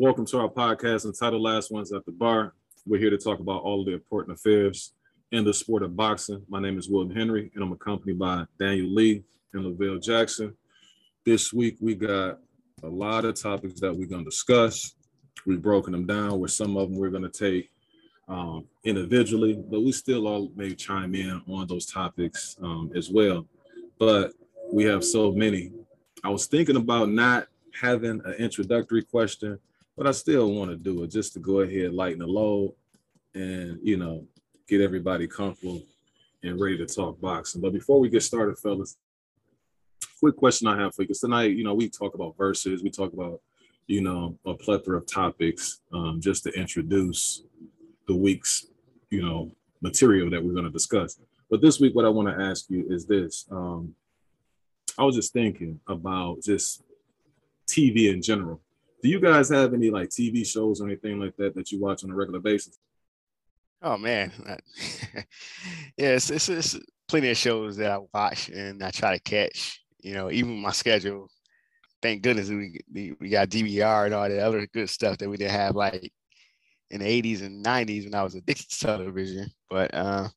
Welcome to our podcast entitled Last Ones at the Bar. We're here to talk about all of the important affairs in the sport of boxing. My name is Wilton Henry, and I'm accompanied by Daniel Lee and Lavelle Jackson. This week, we got a lot of topics that we're going to discuss. We've broken them down where some of them we're going to take um, individually, but we still all may chime in on those topics um, as well. But we have so many. I was thinking about not having an introductory question, but I still want to do it just to go ahead, lighten the load, and you know, get everybody comfortable and ready to talk boxing. But before we get started, fellas, quick question I have for you. Because tonight, you know, we talk about verses, we talk about, you know, a plethora of topics um, just to introduce the week's, you know, material that we're going to discuss. But this week, what I want to ask you is this. Um, I was just thinking about just TV in general. Do you guys have any like TV shows or anything like that that you watch on a regular basis? Oh man, yeah, it's, it's, it's plenty of shows that I watch and I try to catch. You know, even my schedule. Thank goodness we we got DVR and all that other good stuff that we didn't have like in the 80s and 90s when I was addicted to television. But uh,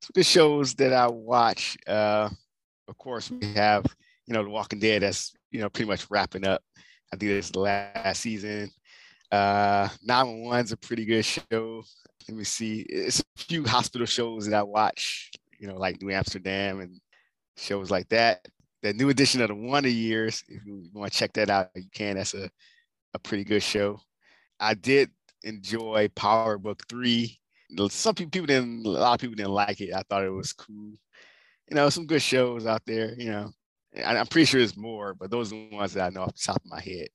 some good shows that I watch. Uh, of course, we have you know The Walking Dead. That's you know pretty much wrapping up. I think the last season. Uh, 911's a pretty good show. Let me see. It's a few hospital shows that I watch. You know, like New Amsterdam and shows like that. The new edition of the Wonder Years. If you want to check that out, you can. That's a a pretty good show. I did enjoy Power Book Three. Some people didn't. A lot of people didn't like it. I thought it was cool. You know, some good shows out there. You know, I'm pretty sure it's more, but those are the ones that I know off the top of my head.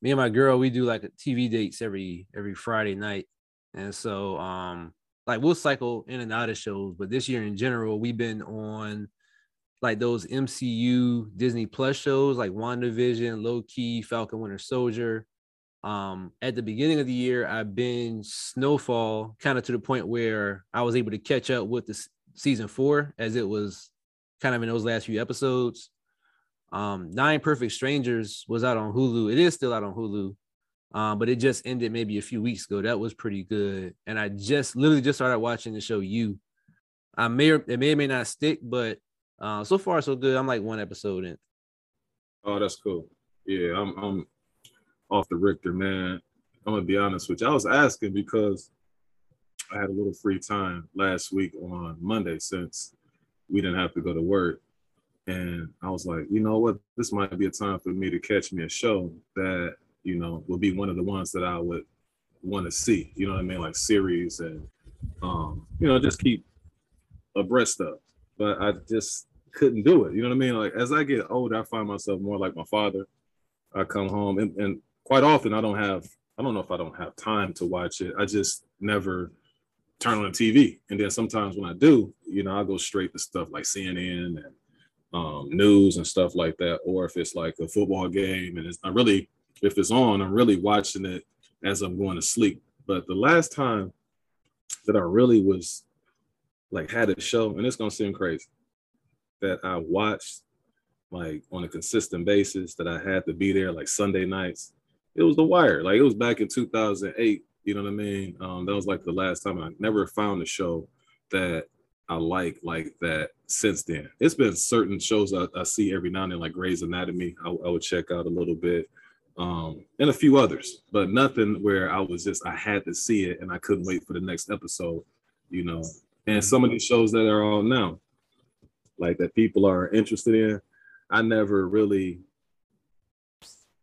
Me and my girl, we do like TV dates every every Friday night, and so um like we'll cycle in and out of shows. But this year in general, we've been on like those MCU Disney Plus shows like WandaVision, Loki, Falcon Winter Soldier. Um, at the beginning of the year, I binged Snowfall kind of to the point where I was able to catch up with the season four as it was kind of in those last few episodes. Um, Nine Perfect Strangers was out on Hulu. It is still out on Hulu, um, but it just ended maybe a few weeks ago. That was pretty good. And I just literally just started watching the show You. I may or it may or may not stick, but uh, so far so good. I'm like one episode in. Oh, that's cool. Yeah, I'm I'm off the Richter, man. I'm gonna be honest with you. I was asking because I had a little free time last week on Monday since we didn't have to go to work. And I was like, you know what? This might be a time for me to catch me a show that, you know, would be one of the ones that I would want to see. You know what I mean? Like series and um, you know, just keep abreast of. But I just couldn't do it. You know what I mean? Like as I get older, I find myself more like my father. I come home and, and quite often I don't have I don't know if I don't have time to watch it. I just never turn on the TV. And then sometimes when I do, you know, I go straight to stuff like CNN and um, news and stuff like that. Or if it's like a football game and I really, if it's on, I'm really watching it as I'm going to sleep. But the last time that I really was like had a show, and it's gonna seem crazy, that I watched like on a consistent basis, that I had to be there like Sunday nights. It was The Wire. Like it was back in 2008 you know what I mean? Um, that was like the last time I never found a show that I like like that since then. It's been certain shows I, I see every now and then, like Grey's Anatomy. I, I would check out a little bit, um, and a few others, but nothing where I was just I had to see it and I couldn't wait for the next episode. You know, and some of these shows that are on now, like that people are interested in, I never really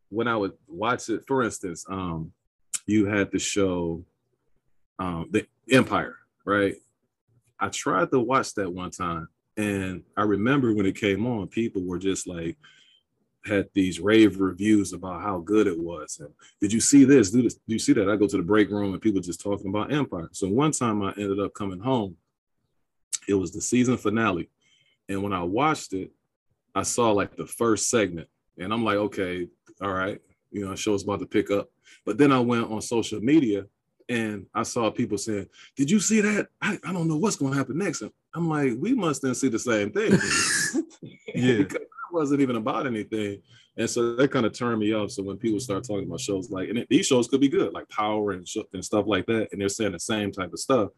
when I would watch it. For instance, um, you had the show um, the Empire, right? I tried to watch that one time, and I remember when it came on, people were just like had these rave reviews about how good it was. And did you see this? Do this? Do you see that? I go to the break room and people just talking about Empire. So one time I ended up coming home. It was the season finale, and when I watched it, I saw like the first segment, and I'm like, okay, all right, you know, show's about to pick up. But then I went on social media and I saw people saying, Did you see that? I, I don't know what's going to happen next. And I'm like, We must then see the same thing. yeah. I wasn't even about anything. And so that kind of turned me off. So when people start talking about shows like, and these shows could be good, like Power and, sh- and stuff like that, and they're saying the same type of stuff,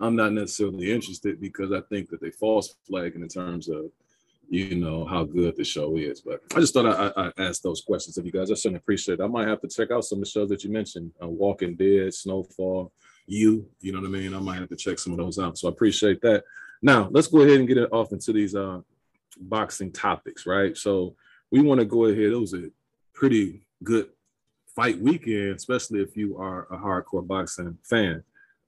I'm not necessarily interested because I think that they false flagging in terms of, you know, how good the show is. But I just thought I, I, asked those questions of you guys. I certainly appreciate it. I might have to check out some of the shows that you mentioned, uh, Walking Dead, Snowfall, You, you know what I mean? I might have to check some of those out. So I appreciate that. Now let's go ahead and get it off into these uh, boxing topics, right? So we want to go ahead. It was a pretty good fight weekend, especially if you are a hardcore boxing fan.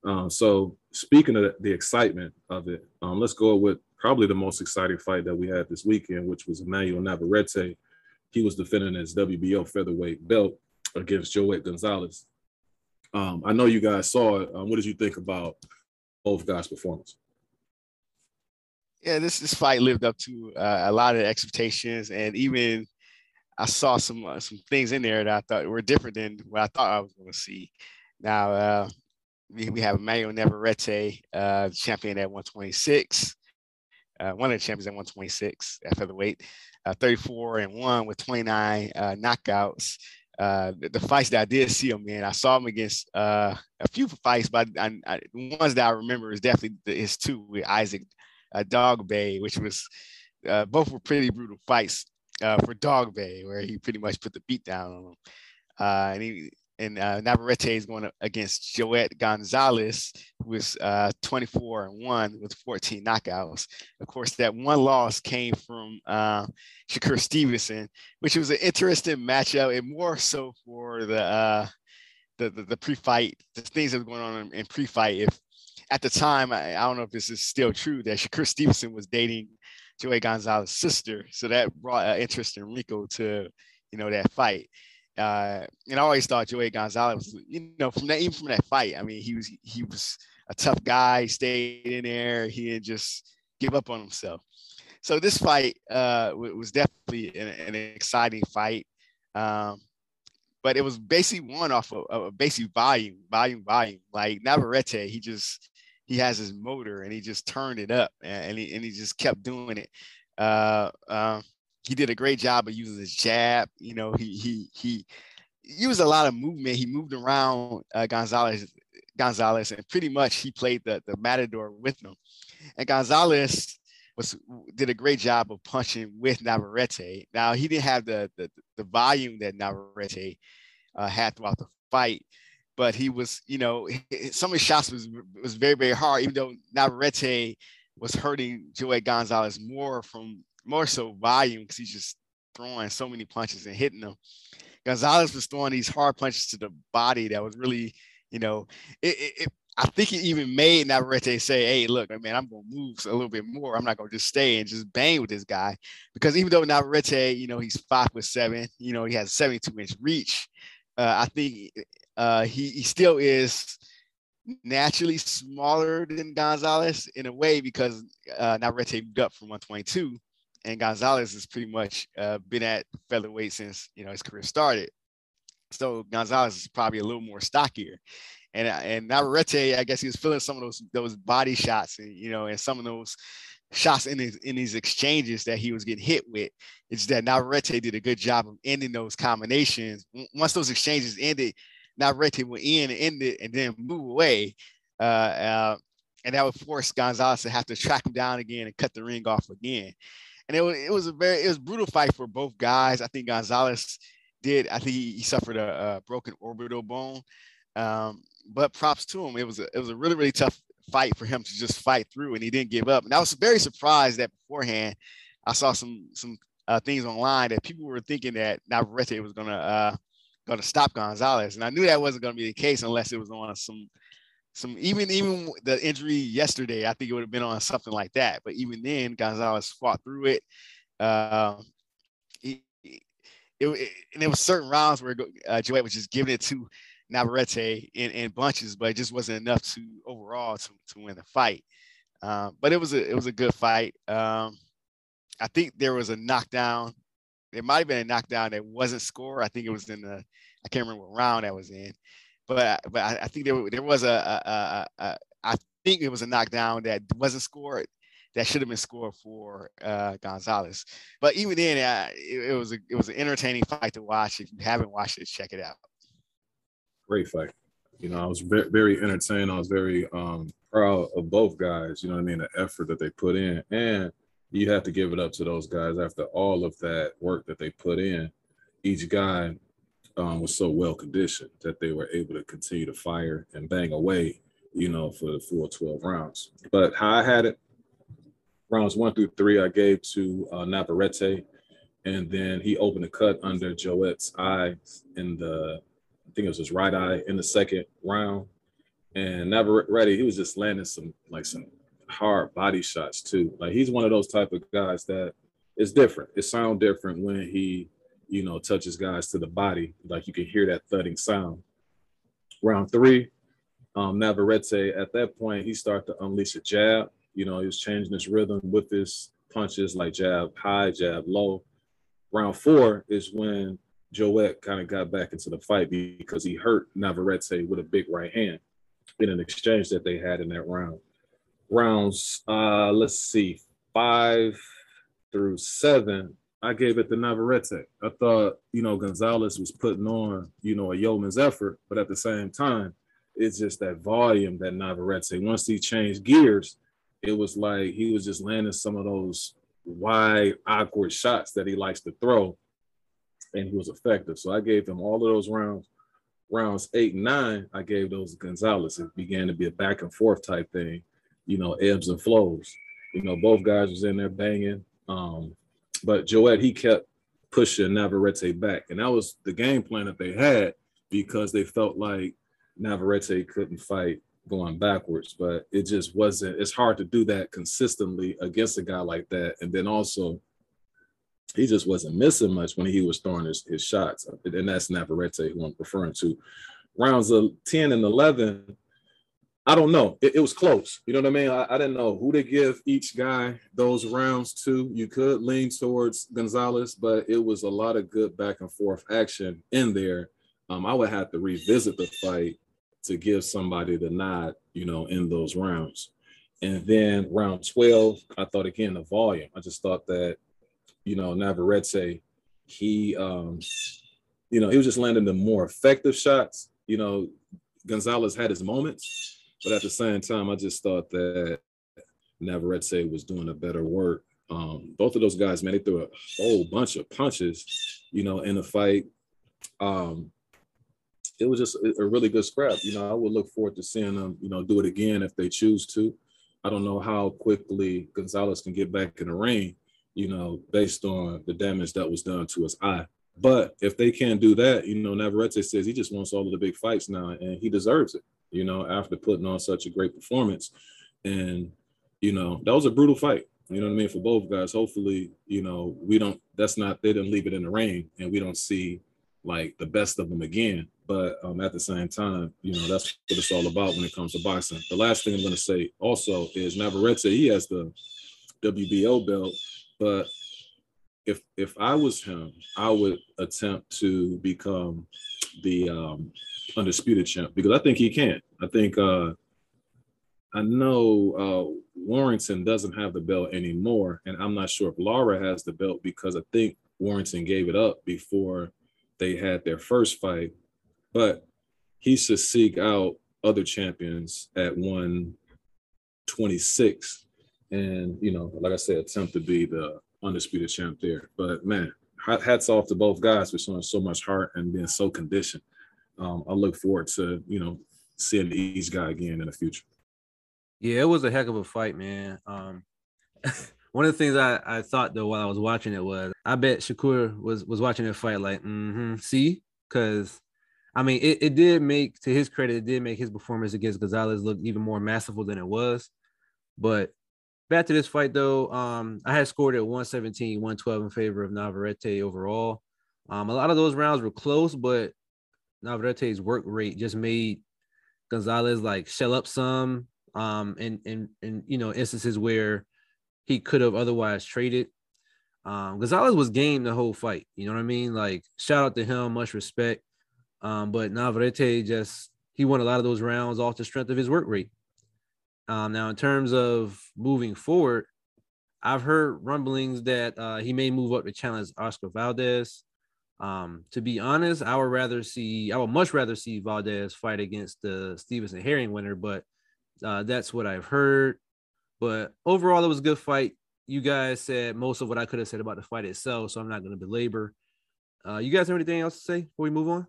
Um, so speaking of the excitement of it, um, let's go with probably the most exciting fight that we had this weekend, which was Emmanuel Navarrete. He was defending his WBO featherweight belt against Joet Gonzalez. Um, I know you guys saw it. Um, what did you think about both guys' performance? yeah, this this fight lived up to uh, a lot of expectations, and even I saw some uh, some things in there that I thought were different than what I thought I was going to see. Now uh, we, we have Emmanuel Navarrete, uh, champion at 126, uh, one of the champions at 126 at featherweight, uh, 34 and one with 29 uh, knockouts. Uh, the, the, fights that I did see him in, I saw him against uh, a few fights, but I, I, the ones that I remember is definitely his two with Isaac uh, Dogboe, which was both were pretty brutal fights for Dogboe, where he pretty much put the beat down on him. And he and uh, Navarrete is going against Joet Gonzalez, who is uh, 24 and one with 14 knockouts. Of course, that one loss came from uh, Shakur Stevenson, which was an interesting matchup, and more so for the uh, the, the, the pre-fight, the things that were going on in, in pre-fight. If at the time, I, I, don't know if this is still true, that Shakur Stevenson was dating Joey Gonzalez's sister. So that brought uh, interest in Rico to, you know, that fight. Uh, and I always thought Joey Gonzalez was, you know, from that even from that fight. I mean, he was he was a tough guy. He stayed in there. He didn't just give up on himself. So this fight uh, was definitely an, an exciting fight. Um, but it was basically one off of, of basic volume, volume, volume. Like Navarrete, he just he has his motor and he just turned it up and he, and he just kept doing it. Uh, uh, he did a great job of using his jab. You know, he he he used a lot of movement. He moved around uh, Gonzalez Gonzalez and pretty much he played the the matador with him. And Gonzalez was did a great job of punching with Navarrete. Now he didn't have the the, the volume that Navarrete uh, had throughout the fight, but he was, you know, some of his shots was was very very hard. Even though Navarrete was hurting Joey Gonzalez more from more so volume because he's just throwing so many punches and hitting them. Gonzalez was throwing these hard punches to the body that was really, you know, it, it, I think it even made Navarrete say, "Hey, look, man, I'm gonna move a little bit more. I'm not gonna just stay and just bang with this guy." Because even though Navarrete, you know, he's five foot seven, you know, he has 72 inch reach. Uh, I think uh, he, he still is naturally smaller than Gonzalez in a way because uh, Navarrete moved up from 122, and Gonzalez has pretty much uh, been at featherweight since you know his career started. So Gonzalez is probably a little more stockier, and and Navarrete, I guess he was feeling some of those those body shots, and you know, and some of those shots in his in these exchanges that he was getting hit with. It's that Navarrete did a good job of ending those combinations. Once those exchanges ended, Navarrete went in and ended and then move away. Uh, uh, and that would force Gonzalez to have to track him down again and cut the ring off again. And it was it was a very it was brutal fight for both guys. I think Gonzalez did. I think he, he suffered a, a, broken orbital bone. Um, but props to him. It was a it was a really really tough fight for him to just fight through, and he didn't give up. And I was very surprised that beforehand, I saw some some uh, things online that people were thinking that Navarrete was gonna uh, to stop Gonzalez, and I knew that wasn't to be the case unless it was on some some even even the injury yesterday. I think it would have been on something like that. But even then, Gonzalez fought through it. Uh, it, it, and there was certain rounds where uh, Joet was just giving it to Navarrete in, in bunches, but it just wasn't enough to overall to, to win the fight. Um, but it was a it was a good fight. Um, I think there was a knockdown There might have been a knockdown that wasn't scored. I think it was in the I can't remember what round that was in, but but I, I think there there was a, a, a, a I think it was a knockdown that wasn't scored that should have been scored for uh, Gonzalez. But even then, uh, it, it, was a, it was an entertaining fight to watch. If you haven't watched it, check it out. Great fight. You know, I was very, very entertained. I was very um, proud of both guys. You know what I mean? The effort that they put in, and you have to give it up to those guys after all of that work that they put in. Each guy um, was so well conditioned that they were able to continue to fire and bang away. You know, for the full 12 rounds. But how I had it, rounds one through three, I gave to uh, Navarrete, and then he opened a cut under Joet's eye in the I think it was his right eye in the second round. And Navarrete. He was just landing some like some hard body shots too. Like he's one of those type of guys that is different. It sounds different when he, you know, touches guys to the body. Like you can hear that thudding sound. Round three, um, Navarrete at that point he started to unleash a jab. You know, he was changing his rhythm with his punches, like jab high, jab low. Round four is when Joet kind of got back into the fight because he hurt Navarrete with a big right hand in an exchange that they had in that round. Rounds, uh, let's see, five through seven, I gave it to Navarrete. I thought, you know, Gonzalez was putting on, you know, a yeoman's effort, but at the same time, it's just that volume that Navarrete, once he changed gears, it was like he was just landing some of those wide, awkward shots that he likes to throw and he was effective. So I gave him all of those rounds. Rounds eight and nine, I gave those Gonzalez. It began to be a back and forth type thing, you know, ebbs and flows. You know, both guys was in there banging. Um, but Joet, he kept pushing Navarrete back. And that was the game plan that they had because they felt like Navarrete couldn't fight going backwards. But it just wasn't, it's hard to do that consistently against a guy like that. And then also he just wasn't missing much when he was throwing his, his shots. And that's Navarrete, who I'm referring to. Rounds of 10 and 11, I don't know. It, it was close. You know what I mean? I, I, didn't know who to give each guy those rounds to. You could lean towards Gonzalez, but it was a lot of good back and forth action in there. Um, I would have to revisit the fight to give somebody the nod, you know, in those rounds. And then round 12, I thought again the volume. I just thought that you know, Navarrete, he, um, you know, he was just landing the more effective shots. You know, Gonzalez had his moments, but at the same time, I just thought that Navarrete was doing a better work. Um, both of those guys, man, they threw a whole bunch of punches, you know, in the fight. Um, it was just a really good scrap. You know, I would look forward to seeing them, you know, do it again if they choose to. I don't know how quickly Gonzalez can get back in the ring, you know, based on the damage that was done to his eye. But if they can't do that, you know, Navarrete says he just wants all of the big fights now, and he deserves it. You know, after putting on such a great performance, and you know, that was a brutal fight. You know what I mean for both guys. Hopefully, you know, we don't. That's not. They didn't leave it in the rain, and we don't see like the best of them again. But um, at the same time, you know, that's what it's all about when it comes to boxing. The last thing I'm going to say also is Navarrete. He has the WBO belt but if if I was him, I would attempt to become the um, undisputed champ because I think he can. I think uh, I know uh, Warrington doesn't have the belt anymore, and I'm not sure if Lara has the belt because I think Warrington gave it up before they had their first fight. But he should seek out other champions at 126 and you know, like I said, attempt to be the undisputed champ there. But man, hats off to both guys for showing so much heart and being so conditioned. Um, I look forward to you know seeing each guy again in the future. Yeah, it was a heck of a fight, man. Um, one of the things I, I thought though while I was watching it was I bet Shakur was was watching the fight like, mm-hmm, see, because I mean it, it did make to his credit, it did make his performance against Gonzalez look even more masterful than it was. But back to this fight though, um, I had scored at 117, 112 in favor of Navarrete overall. Um, a lot of those rounds were close, but Navarrete's work rate just made Gonzalez like shell up some um and and and you know instances where he could have otherwise traded. Um, Gonzalez was game the whole fight. You know what I mean? Like shout out to him, much respect. Um, but Navarrete just he won a lot of those rounds off the strength of his work rate. Um, now, in terms of moving forward, I've heard rumblings that uh, he may move up to challenge Oscar Valdez. Um, to be honest, I would rather see, I would much rather see Valdez fight against the Stevenson Herring winner, but uh, that's what I've heard. But overall, it was a good fight. You guys said most of what I could have said about the fight itself, so I'm not going to belabor. Uh, you guys have anything else to say before we move on?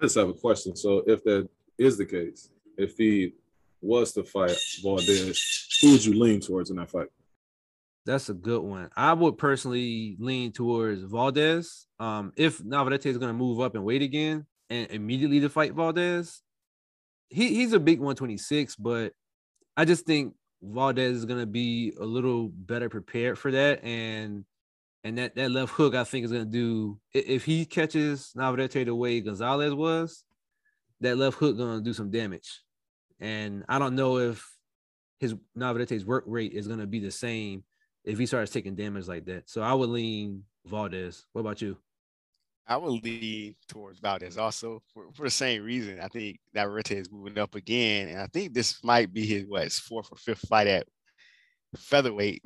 I just have a question. So, if that is the case, if he was to fight Valdez, who would you lean towards in that fight? That's a good one. I would personally lean towards Valdez. Um, if Navarrete is going to move up and wait again and immediately to fight Valdez, he, he's a big 126, but I just think Valdez is going to be a little better prepared for that. And and that, that left hook, I think, is going to do if he catches Navarrete the way Gonzalez was, that left hook going to do some damage. And I don't know if his Navarrete's work rate is going to be the same if he starts taking damage like that. So I would lean Valdez. What about you? I would lean towards Valdez also for, for the same reason. I think Navarrete is moving up again, and I think this might be his what his fourth or fifth fight at featherweight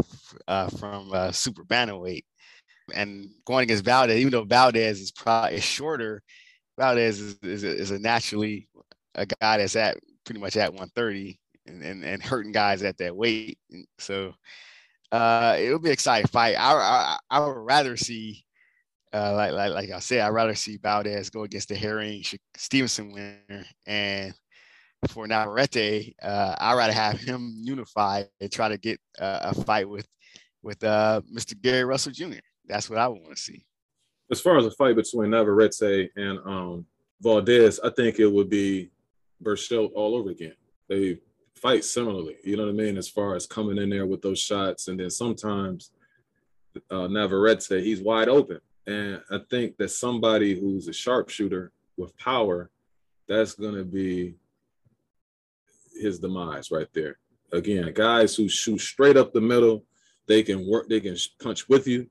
uh, from uh, super bantamweight. And going against Valdez, even though Valdez is probably is shorter, Valdez is, is, a, is a naturally a guy that's at pretty much at 130 and, and, and hurting guys at that weight. So uh, it'll be exciting fight. I, I, I would rather see, uh, like, like, like I said, I'd rather see Valdez go against the Herring Stevenson winner. And for Navarrete, uh, I'd rather have him unify and try to get uh, a fight with with uh, Mr. Gary Russell Jr. That's what I would want to see. As far as a fight between Navarrete and um, Valdez, I think it would be Berchelt all over again. They fight similarly. You know what I mean? As far as coming in there with those shots, and then sometimes uh, Navarrete, he's wide open, and I think that somebody who's a sharpshooter with power, that's gonna be his demise right there. Again, guys who shoot straight up the middle, they can work, they can punch with you.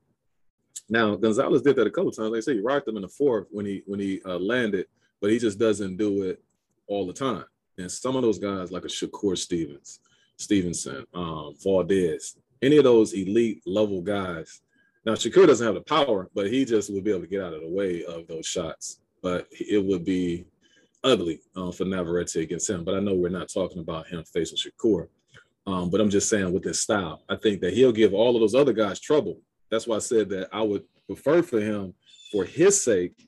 Now Gonzalez did that a couple times. Like I say, he rocked him in the fourth when he when he uh, landed, but he just doesn't do it all the time. And some of those guys, like a Shakur Stevens, Stevenson, um, Valdez, any of those elite level guys. Now Shakur doesn't have the power, but he just would be able to get out of the way of those shots. But it would be ugly uh, for Navarrete against him. But I know we're not talking about him facing Shakur. Um, but I'm just saying with his style, I think that he'll give all of those other guys trouble. That's why I said that I would prefer for him, for his sake,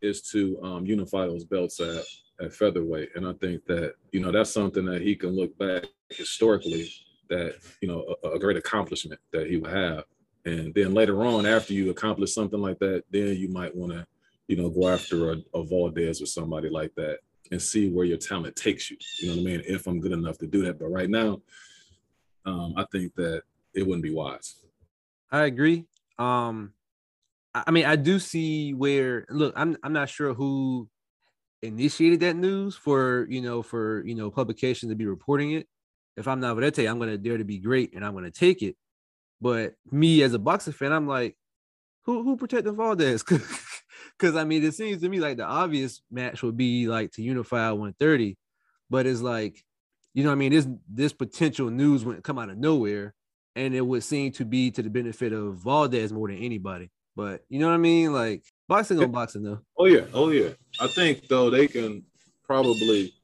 is to um, unify those belts at at featherweight. And I think that, you know, that's something that he can look back historically that, you know, a, a great accomplishment that he would have. And then later on, after you accomplish something like that, then you might want to, you know, go after a, a Valdez or somebody like that and see where your talent takes you. You know what I mean? If I'm good enough to do that. But right now, um, I think that it wouldn't be wise. I agree. Um, I mean, I do see where look, I'm I'm not sure who initiated that news for you know for you know publication to be reporting it. If I'm Navarrete, I'm gonna dare to be great and I'm gonna take it. But me as a boxing fan, I'm like, who who protected Valdez? Because I mean, it seems to me like the obvious match would be like to unify at 130, but it's like, you know, I mean, this this potential news wouldn't come out of nowhere, and it would seem to be to the benefit of Valdez more than anybody. But you know what I mean? Like boxing on boxing though. Oh yeah, oh yeah. I think though they can probably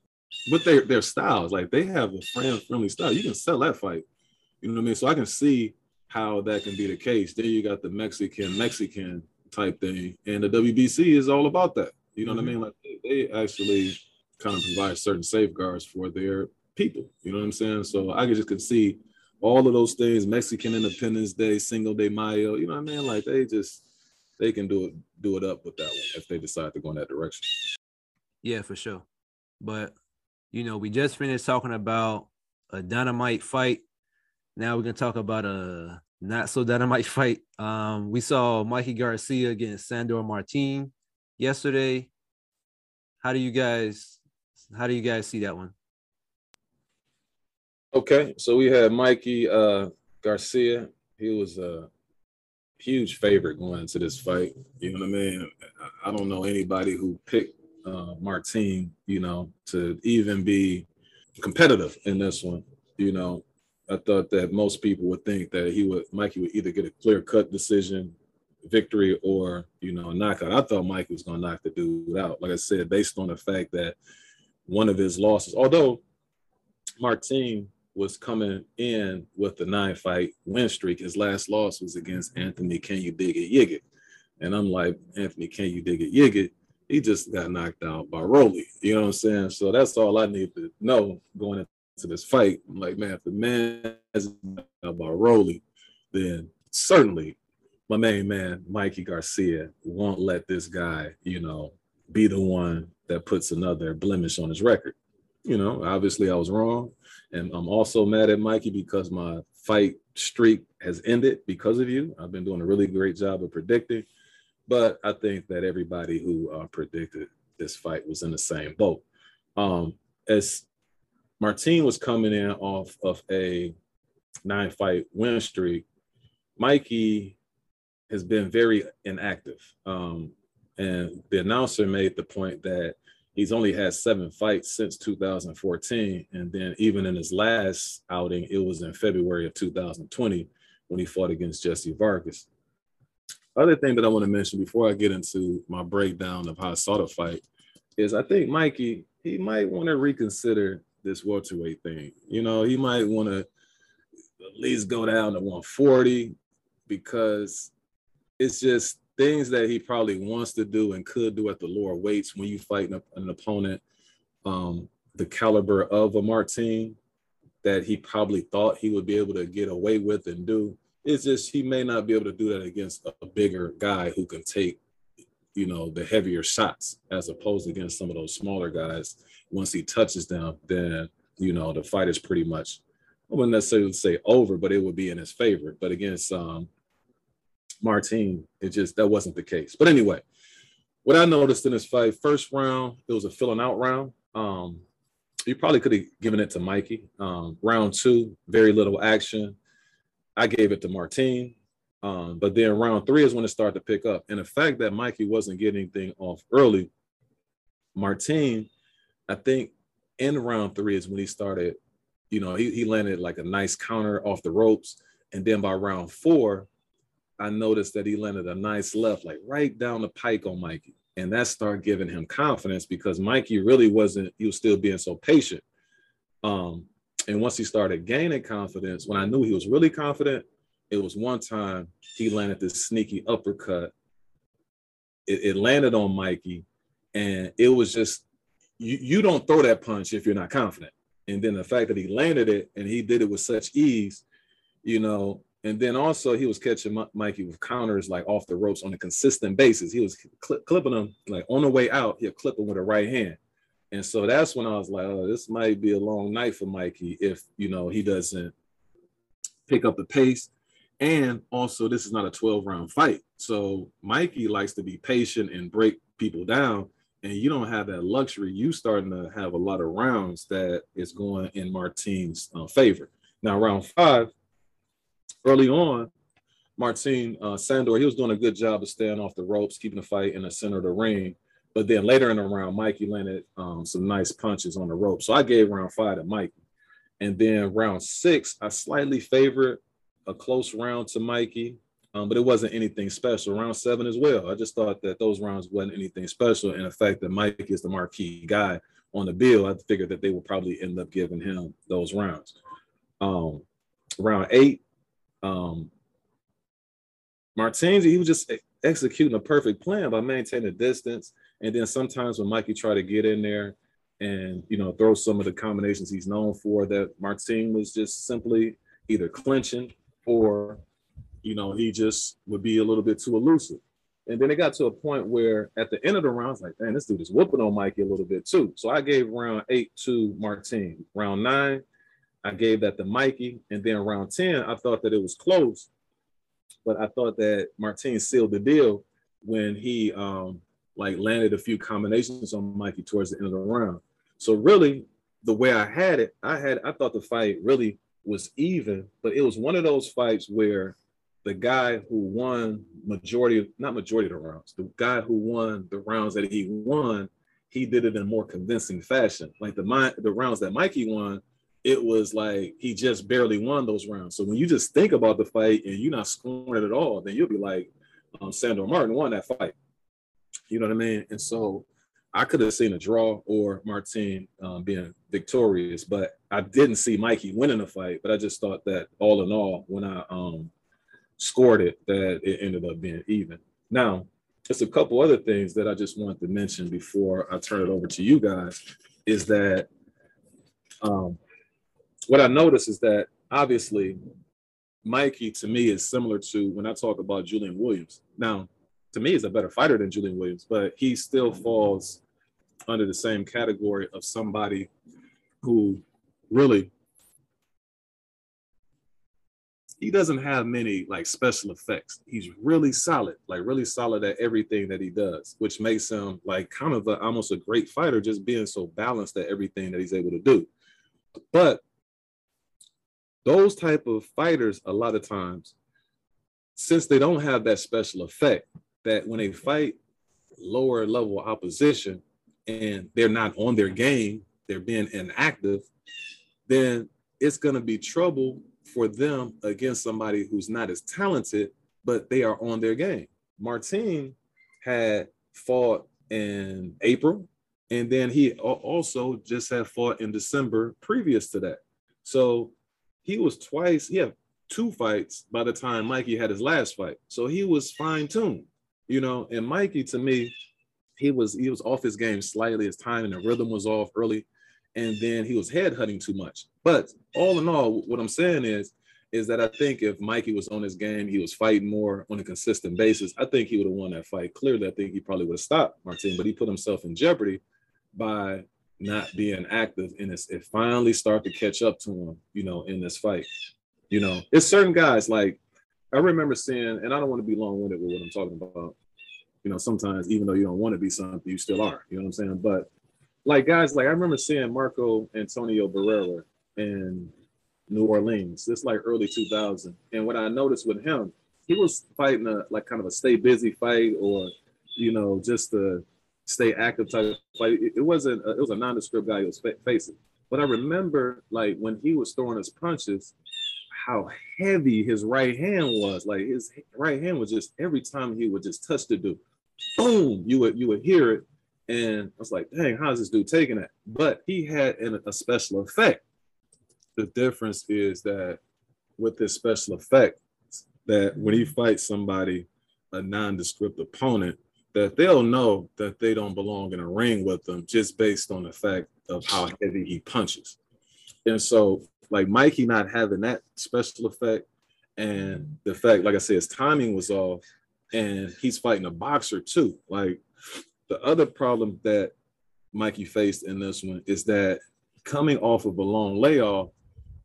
with their their styles, like they have a friend friendly style. You can sell that fight. You know what I mean? So I can see how that can be the case. Then you got the Mexican Mexican type thing, and the WBC is all about that. You know mm-hmm. what I mm-hmm. mean? Like they, they actually kind of provide certain safeguards for their people. You know what I'm saying? So I just can see all of those things, Mexican Independence Day, Cinco de Mayo, you know what I mean? Like they just they can do it do it up with that one if they decide to go in that direction. Yeah, for sure. But you know, we just finished talking about a dynamite fight. Now we're gonna talk about a not so dynamite fight. Um, we saw Mikey Garcia against Sandor Martin yesterday. How do you guys how do you guys see that one? Okay, so we had Mikey uh, Garcia. He was a huge favorite going into this fight. You know what I mean? I don't know anybody who picked uh, Martin, you know, to even be competitive in this one. You know, I thought that most people would think that he would Mikey would either get a clear cut decision victory or you know knockout. I thought Mikey was gonna knock the dude out. Like I said, based on the fact that one of his losses, although Martin was coming in with the nine fight win streak, his last loss was against mm-hmm. Anthony Can You Dig It Yigit. And I'm like, Anthony, can you dig it? Yigit? He just got knocked out by Rolly. You know what I'm saying? So that's all I need to know going into this fight. I'm like, man, if the man is about Rolly, then certainly my main man, Mikey Garcia, won't let this guy, you know, be the one that puts another blemish on his record. You know, obviously I was wrong. And I'm also mad at Mikey because my fight streak has ended because of you. I've been doing a really great job of predicting. But I think that everybody who uh, predicted this fight was in the same boat. Um, as Martin was coming in off of a nine fight win streak, Mikey has been very inactive. Um, and the announcer made the point that he's only had seven fights since 2014. And then even in his last outing, it was in February of 2020 when he fought against Jessie Vargas other thing that I want to mention before I get into my breakdown of how I saw the fight is I think Mikey he might want to reconsider this welterweight thing. You know, he might want to at least go down to 140 because it's just things that he probably wants to do and could do at the lower weights when you fight an, an opponent um, the caliber of a Martin that he probably thought he would be able to get away with and do. It's just he may not be able to do that against a bigger guy who can take, you know, the heavier shots as opposed against some of those smaller guys. Once he touches them, then you know the fight is pretty much I wouldn't necessarily say over, but it would be in his favor. But against um, Martin, it just that wasn't the case. But anyway, what I noticed in this fight, first round, it was a filling out round. Um, you probably could have given it to Mikey. Um, round two, very little action. I gave it to Martin. Um, but then round three is when it started to pick up. And the fact that Mikey wasn't getting anything off early, Martin, I think in round three is when he started, you know, he, he landed like a nice counter off the ropes. And then by round four, I noticed that he landed a nice left, like right down the pike on Mikey. And that started giving him confidence because Mikey really wasn't, he was still being so patient. Um, and once he started gaining confidence, when I knew he was really confident, it was one time he landed this sneaky uppercut. It, it landed on Mikey, and it was just you, you don't throw that punch if you're not confident. And then the fact that he landed it and he did it with such ease, you know, and then also he was catching Mikey with counters like off the ropes on a consistent basis. He was cl- clipping him like on the way out, he'll clip him with a right hand. And so that's when I was like, oh, this might be a long night for Mikey if you know he doesn't pick up the pace. And also, this is not a 12 round fight. So Mikey likes to be patient and break people down. And you don't have that luxury. You starting to have a lot of rounds that is going in Martin's uh, favor. Now, round five, early on, Martin uh, Sandor, he was doing a good job of staying off the ropes, keeping the fight in the center of the ring. But then later in the round, Mikey landed um, some nice punches on the rope. So I gave round five to Mikey. And then round six, I slightly favored a close round to Mikey, um, but it wasn't anything special. Round seven as well. I just thought that those rounds wasn't anything special. And the fact that Mike is the marquee guy on the bill, I figured that they would probably end up giving him those rounds. Um, round eight, um, Martins, he was just executing a perfect plan by maintaining the distance and then sometimes when Mikey tried to get in there and you know throw some of the combinations he's known for, that Martin was just simply either clinching or you know he just would be a little bit too elusive. And then it got to a point where at the end of the round, I was like, man, this dude is whooping on Mikey a little bit too. So I gave round eight to Martin. Round nine, I gave that to Mikey. And then round 10, I thought that it was close, but I thought that Martin sealed the deal when he um, like landed a few combinations on Mikey towards the end of the round. So really, the way I had it, I had I thought the fight really was even, but it was one of those fights where the guy who won majority not majority of the rounds, the guy who won the rounds that he won, he did it in a more convincing fashion. Like the the rounds that Mikey won, it was like he just barely won those rounds. So when you just think about the fight and you're not scoring it at all, then you'll be like, um, Sandor Martin won that fight. You know what I mean? And so I could have seen a draw or Martin um, being victorious, but I didn't see Mikey winning the fight. But I just thought that all in all, when I um, scored it, that it ended up being even. Now, just a couple other things that I just wanted to mention before I turn it over to you guys is that um, what I noticed is that obviously Mikey to me is similar to when I talk about Julian Williams. Now, to me, is a better fighter than Julian Williams, but he still falls under the same category of somebody who really he doesn't have many like special effects. He's really solid, like really solid at everything that he does, which makes him like kind of a, almost a great fighter, just being so balanced at everything that he's able to do. But those type of fighters, a lot of times, since they don't have that special effect, that when they fight lower level opposition and they're not on their game, they're being inactive, then it's going to be trouble for them against somebody who's not as talented, but they are on their game. Martin had fought in April, and then he also just had fought in December previous to that. So he was twice, he had two fights by the time Mikey had his last fight. So he was fine tuned, you know. And Mikey, to me, he was he was off his game slightly. His time and the rhythm was off early, and then he was head hunting too much. But all in all, what I'm saying is, is that I think if Mikey was on his game, he was fighting more on a consistent basis. I think he would have won that fight. Clearly, I think he probably would have stopped Martin, but he put himself in jeopardy by not being active and it's, it finally started to catch up to him, you know, in this fight. You know, it's certain guys like I remember seeing, and I don't want to be long-winded with what I'm talking about. You know, sometimes even though you don't want to be something, you still are. You know what I'm saying? But like guys, like I remember seeing Marco Antonio Barrera in New Orleans. This like early 2000. And what I noticed with him, he was fighting a like kind of a stay busy fight or you know just a stay active type fight. It, it wasn't. A, it was a nondescript guy he was fa- facing. But I remember like when he was throwing his punches, how heavy his right hand was. Like his right hand was just every time he would just touch the dude, boom, you would you would hear it. And I was like, dang, how's this dude taking that? But he had an, a special effect. The difference is that with this special effect, that when he fights somebody, a nondescript opponent, that they'll know that they don't belong in a ring with them just based on the fact of how heavy he punches. And so, like Mikey not having that special effect, and the fact, like I said, his timing was off, and he's fighting a boxer too. Like the other problem that Mikey faced in this one is that coming off of a long layoff,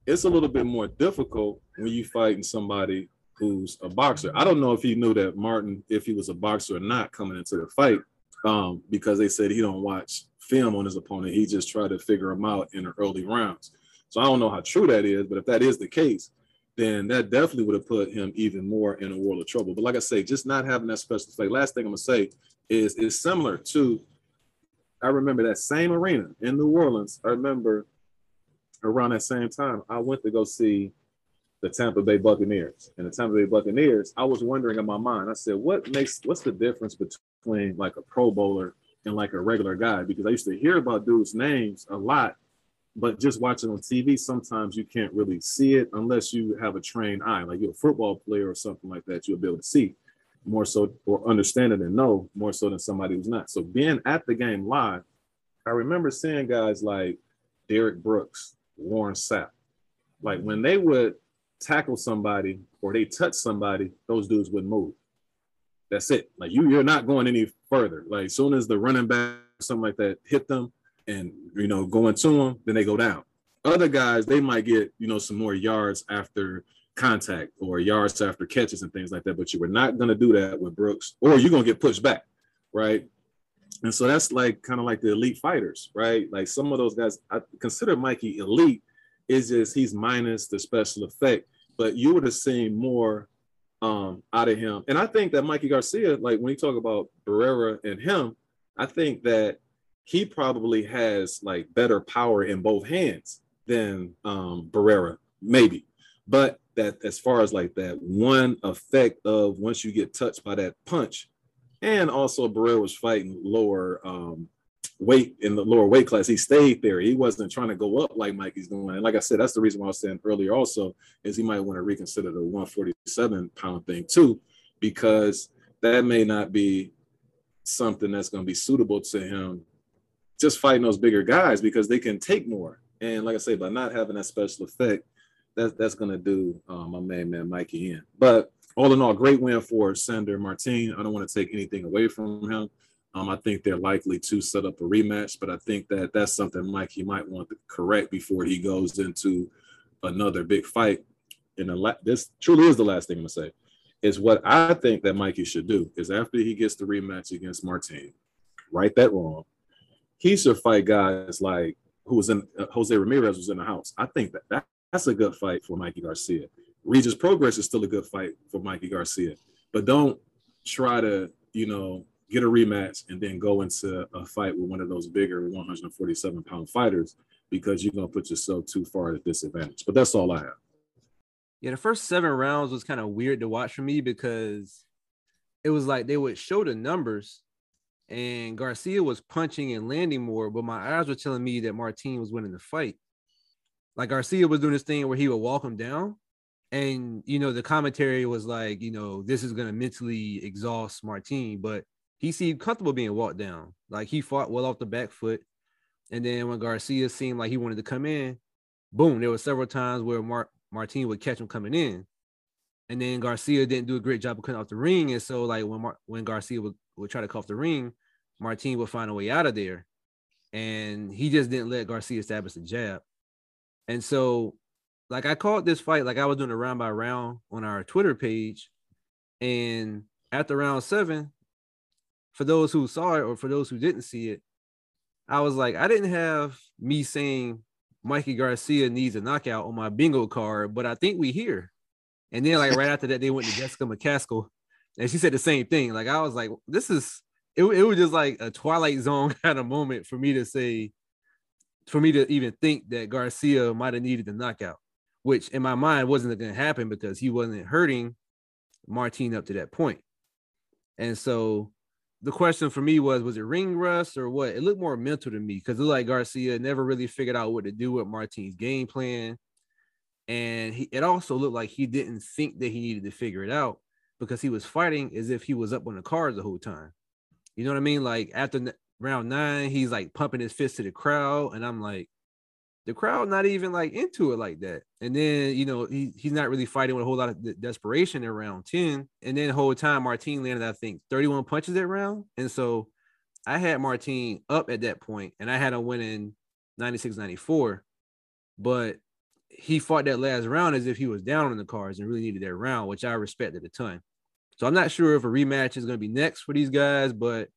it's a little bit more difficult when you're fighting somebody who's a boxer. I don't know if he knew that Martin, if he was a boxer or not coming into the fight, um, because they said he don't watch film on his opponent. He just tried to figure him out in the early rounds. So I don't know how true that is, but if that is the case, then that definitely would have put him even more in a world of trouble. But like I say, just not having that special fight. Last thing I'm gonna say is is similar to. I remember that same arena in New Orleans. I remember around that same time, I went to go see the Tampa Bay Buccaneers. And the Tampa Bay Buccaneers, I was wondering in my mind, I said, what makes what's the difference between like a pro bowler and like a regular guy? Because I used to hear about dudes' names a lot, but just watching on TV, sometimes you can't really see it unless you have a trained eye. Like you're a football player or something like that, you'll be able to see more so or understand it and know more so than somebody who's not. So being at the game live, I remember seeing guys like Derrick Brooks, Warren Sapp. Like when they would tackle somebody or they touch somebody, those dudes wouldn't move. That's it. Like you, you're not going any further. Like as soon as the running back, something like that, hit them and you know going to them, then they go down. Other guys, they might get you know some more yards after contact or yards after catches and things like that. But you were not going to do that with Brooks, or you're going to get pushed back, right? And so that's like kind of like the elite fighters, right? Like some of those guys, I consider Mikey elite it's just he's minus the special effect, but you would have seen more um, out of him. And I think that Mikey Garcia, like when you talk about Barrera and him, I think that he probably has like better power in both hands. than um, Barrera, maybe. But that as far as like that one effect of once you get touched by that punch, and also Barrera was fighting lower um, weight in the lower weight class. He stayed there. He wasn't trying to go up like Mikey's doing. And like I said, that's the reason why I was saying earlier also is he might want to reconsider the 147 pound thing too, because that may not be something that's going to be suitable to him just fighting those bigger guys because they can take more. And like I say, by not having that special effect, that's that's going to do um, my main man Mikey in. But all in all, great win for Sandor Martin. I don't want to take anything away from him. Um, I think they're likely to set up a rematch, but I think that that's something Mikey might want to correct before he goes into another big fight. And la- this truly is the last thing I'm gonna say. Is what I think that Mikey should do is after he gets the rematch against Martin, right that wrong. He should fight guys like who was in uh, Jose Ramirez was in the house. I think that, that that's a good fight for Mikey Garcia. Regis Prograis is still a good fight for Mikey Garcia, but don't try to you know get a rematch and then go into a fight with one of those bigger 147 pound fighters because you're going to put yourself too far at a disadvantage. But that's all I have. Yeah, the first seven rounds was kind of weird to watch for me because it was like they would show the numbers and Garcia was punching and landing more, but my eyes were telling me that Martin was winning the fight. Like Garcia was doing this thing where he would walk him down, and you know the commentary was like, you know, this is gonna mentally exhaust Martin, but he seemed comfortable being walked down. Like he fought well off the back foot. And then when Garcia seemed like he wanted to come in, boom, there were several times where Mar- Martin would catch him coming in. And then Garcia didn't do a great job of cutting off the ring. And so like when Mar- when Garcia would, would try to cut off the ring, Martin would find a way out of there. And he just didn't let Garcia establish the jab. And so like I called this fight like I was doing a round by round on our Twitter page. And after round seven, for those who saw it or for those who didn't see it, I was like, I didn't have me saying Mikey Garcia needs a knockout on my bingo card, but I think we here. And then like right after that, they went to Jessica McCaskill, and she said the same thing. Like I was like, this is it, it was just like a Twilight Zone kind of moment for me to say, for me to even think that Garcia might have needed the knockout, which in my mind wasn't going to happen because he wasn't hurting Martine up to that point. And so the question for me was was it ring rust or what? It looked more mental to me because it looked like Garcia never really figured out what to do with Martin's game plan. And he, it also looked like he didn't think that he needed to figure it out because he was fighting as if he was up on the cards the whole time. You know what I mean? Like after round nine, he's like pumping his fist to the crowd. And I'm like, the crowd not even like into it like that. And then you know he he's not really fighting with a whole lot of de- desperation in round 10. And then the whole time Martin landed, I think, 31 punches that round. And so I had Martin up at that point and I had him winning 96 94. But he fought that last round as if he was down on the cards and really needed that round, which I respected a ton. So I'm not sure if a rematch is going to be next for these guys, but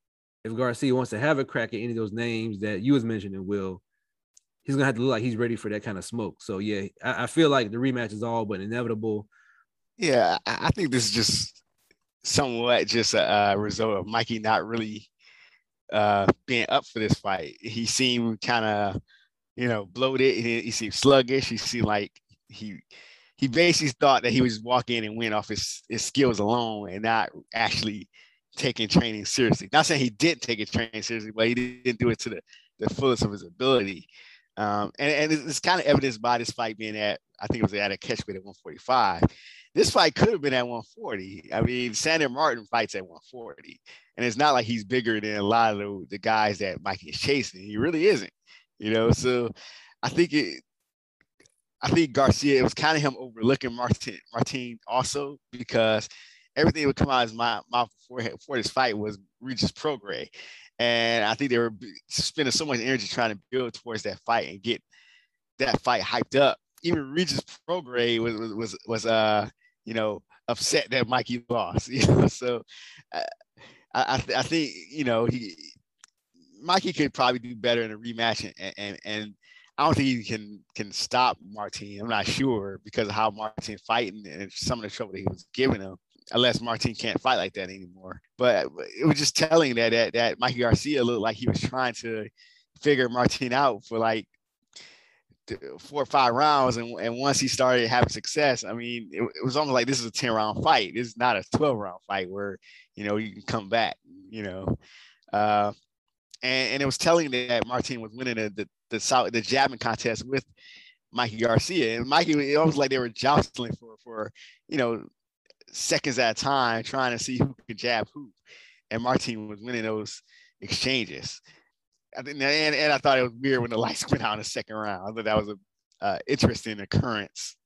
if Garcia wants to have a crack at any of those names that you was mentioning, Will, he's gonna have to look like he's ready for that kind of smoke. So yeah, I, I feel like the rematch is all but inevitable. Yeah, I think this is just somewhat just a, a result of Mikey not really uh, being up for this fight. He seemed kind of, you know, bloated. He, he, seemed sluggish. He seemed like he he basically thought that he was walking in and win off his, his skills alone and not actually taking training seriously. Not saying he didn't take his training seriously, but he didn't do it to the, the fullest of his ability. Um, and, and it's kind of evidenced by this fight being at, I think it was at a catch weight at 145. This fight could have been at 140. I mean, Sandor Martin fights at 140. And it's not like he's bigger than a lot of the, the guys that Mikey is chasing. He really isn't, you know. So I think it, I think Garcia, it was kind of him overlooking Martin, Martin also because everything would come out of his mouth before, before this fight was Regis Prograis. And I think they were spending so much energy trying to build towards that fight and get that fight hyped up. Even Regis Prograis was, was, was, uh, you know, upset that Mikey lost, you know, so uh, I, I, th- I think, you know, he, Mikey could probably do better in a rematch and, and, and I don't think he can can stop Martin. I'm not sure because of how Martin fighting and some of the trouble that he was giving him unless Martin can't fight like that anymore. But it was just telling that that that Mikey Garcia looked like he was trying to figure Martin out for like four or five rounds, and, and once he started having success, I mean, it, it, was almost like this is a 10 round fight. This is not a 12 round fight where, you know, you can come back, you know. Uh, and, and it was telling that Martin was winning the, the, the, the jabbing contest with Mikey Garcia. And Mikey, it was like they were jostling for, for, you know, seconds at a time, trying to see who could jab who. And Martin was winning those exchanges. I think, and, and I thought it was weird when the lights went out in the second round. I thought that was an uh, interesting occurrence.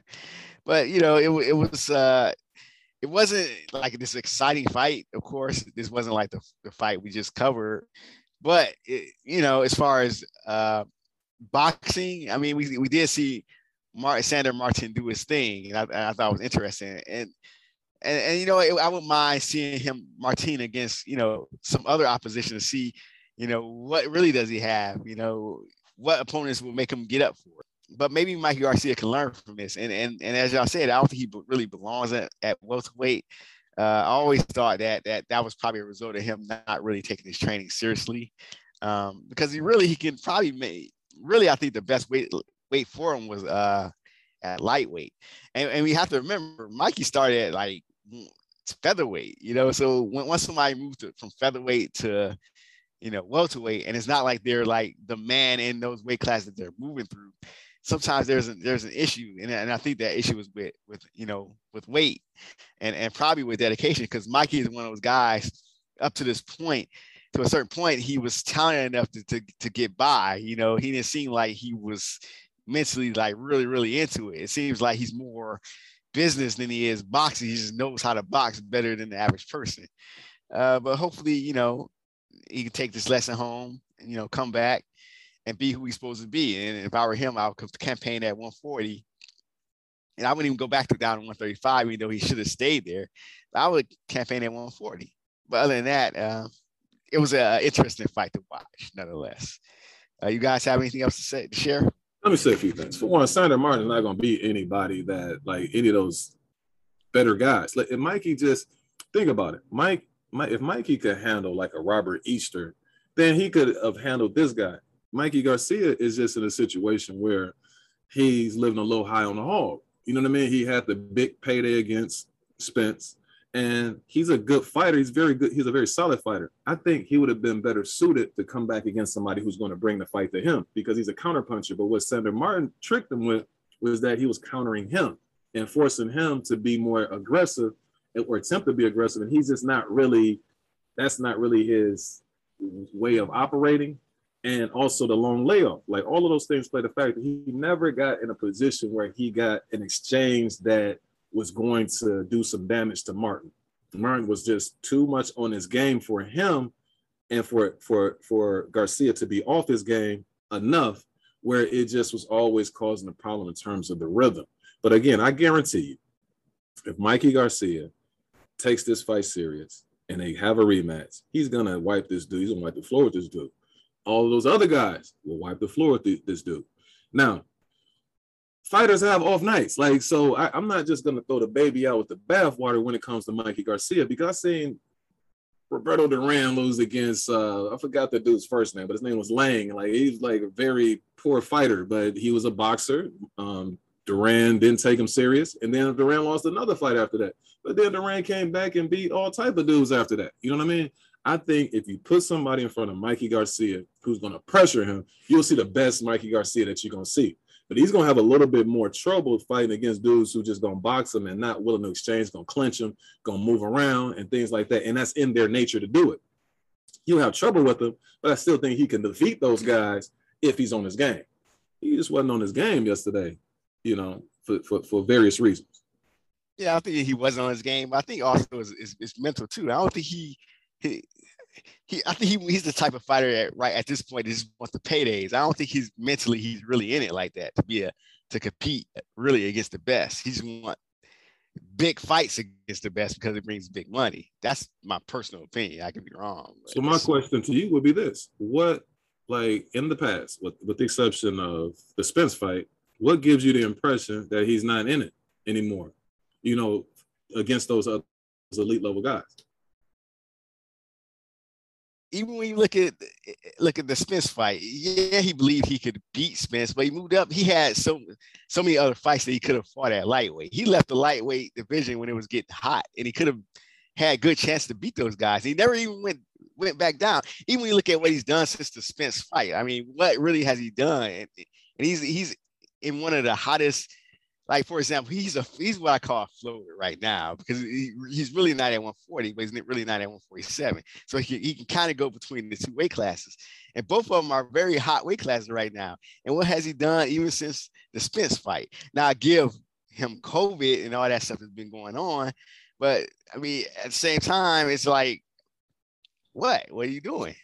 but you know, it it was uh, it wasn't like this exciting fight. Of course, this wasn't like the, the fight we just covered. But it, you know, as far as uh, boxing, I mean, we we did see Martin Sandor Martin do his thing, and I, and I thought it was interesting. And and, and you know, it, I wouldn't mind seeing him Martin against you know some other opposition to see you know, what really does he have? You know, what opponents will make him get up for? But maybe Mikey Garcia can learn from this. And and and as y'all said, I don't think he really belongs at, at welterweight. Uh, I always thought that that that was probably a result of him not really taking his training seriously, um, because he really he can probably make really I think the best weight weight for him was uh, at lightweight, and, and we have to remember Mikey started at like featherweight, you know. So when once somebody moved to, from featherweight to you know, welterweight, and it's not like they're like the man in those weight classes that they're moving through. Sometimes there's a, there's an issue, and, and I think that issue is with with you know with weight, and and probably with dedication, because Mikey is one of those guys up to this point. To a certain point, he was talented enough to, to, to get by. You know, he didn't seem like he was mentally like really really into it. It seems like he's more business than he is boxing. He just knows how to box better than the average person. Uh, but hopefully, you know, he can take this lesson home and you know come back and be who he's supposed to be. And if I were him, I would campaign at 140. And I wouldn't even go back to down to 135, even though he should have stayed there. I would campaign at 140. But other than that, uh, it was an interesting fight to watch, nonetheless. Uh, you guys have anything else to say to share? Let me say a few things. For one, Sandor Martin is not going to beat anybody that like any of those better guys. Like, and Mikey just think about it. Mike if Mikey could handle like a Robert Easter, then he could have handled this guy. Mikey Garcia is just in a situation where he's living a little high on the hog. You know what I mean? He had the big payday against Spence, and he's a good fighter. He's very good. He's a very solid fighter. I think he would have been better suited to come back against somebody who's going to bring the fight to him because he's a counterpuncher. But what Sandor Martin tricked him with was that he was countering him and forcing him to be more aggressive or attempt to be aggressive, and he's just not really. That's not really his way of operating. And also the long layoff, like all of those things play the fact that he never got in a position where he got an exchange that was going to do some damage to Martin. Martin was just too much on his game for him and for for for Garcia to be off his game enough where it just was always causing a problem in terms of the rhythm. But again, I guarantee you, if Mikey Garcia takes this fight serious and they have a rematch, he's gonna wipe this dude. He's gonna wipe the floor with this dude. All those other guys will wipe the floor with this dude. Now, fighters have off nights. Like, so I, am not just gonna throw the baby out with the bathwater when it comes to Mikey Garcia because I seen Roberto Duran lose against uh, I forgot the dude's first name, but his name was Lang. Like he's like a very poor fighter, but he was a boxer. Um, Duran didn't take him serious, and then Duran lost another fight after that. But then Duran came back and beat all type of dudes after that. You know what I mean? I think if you put somebody in front of Mikey Garcia who's going to pressure him, you'll see the best Mikey Garcia that you're going to see. But he's to have a little bit more trouble fighting against dudes who just to box him and not willing to exchange, to clinch him, to move around and things like that. And that's in their nature to do it. He'll have trouble with them, but I still think he can defeat those guys if he's on his game. He just wasn't on his game yesterday you know, for, for, for various reasons. Yeah, I think he wasn't on his game. I think also is, is, is mental too. I don't think he, he he I think he, he's the type of fighter that right at this point just wants the paydays. I don't think he's mentally he's really in it like that to be a to compete really against the best. He's want big fights against the best because it brings big money. That's my personal opinion. I could be wrong. So my question to you would be this: What, like in the past, with with the exception of the Spence fight, what gives you the impression that he's not in it anymore? You know, against those other elite level guys. Even when you look at look at the Spence fight, yeah, he believed he could beat Spence, but he moved up. He had so so many other fights that he could have fought at lightweight. He left the lightweight division when it was getting hot, and he could have had good chance to beat those guys. He never even went went back down. Even when you look at what he's done since the Spence fight, I mean, what really has he done? And, and he's he's in one of the hottest like for example, he's a he's what I call a floater right now because he, he's really not at 140, but he's really not at 147. So he, he can kind of go between the two weight classes, and both of them are very hot weight classes right now. And what has he done even since the Spence fight? Now I give him COVID and all that stuff has been going on, but I mean at the same time, it's like, what? What are you doing?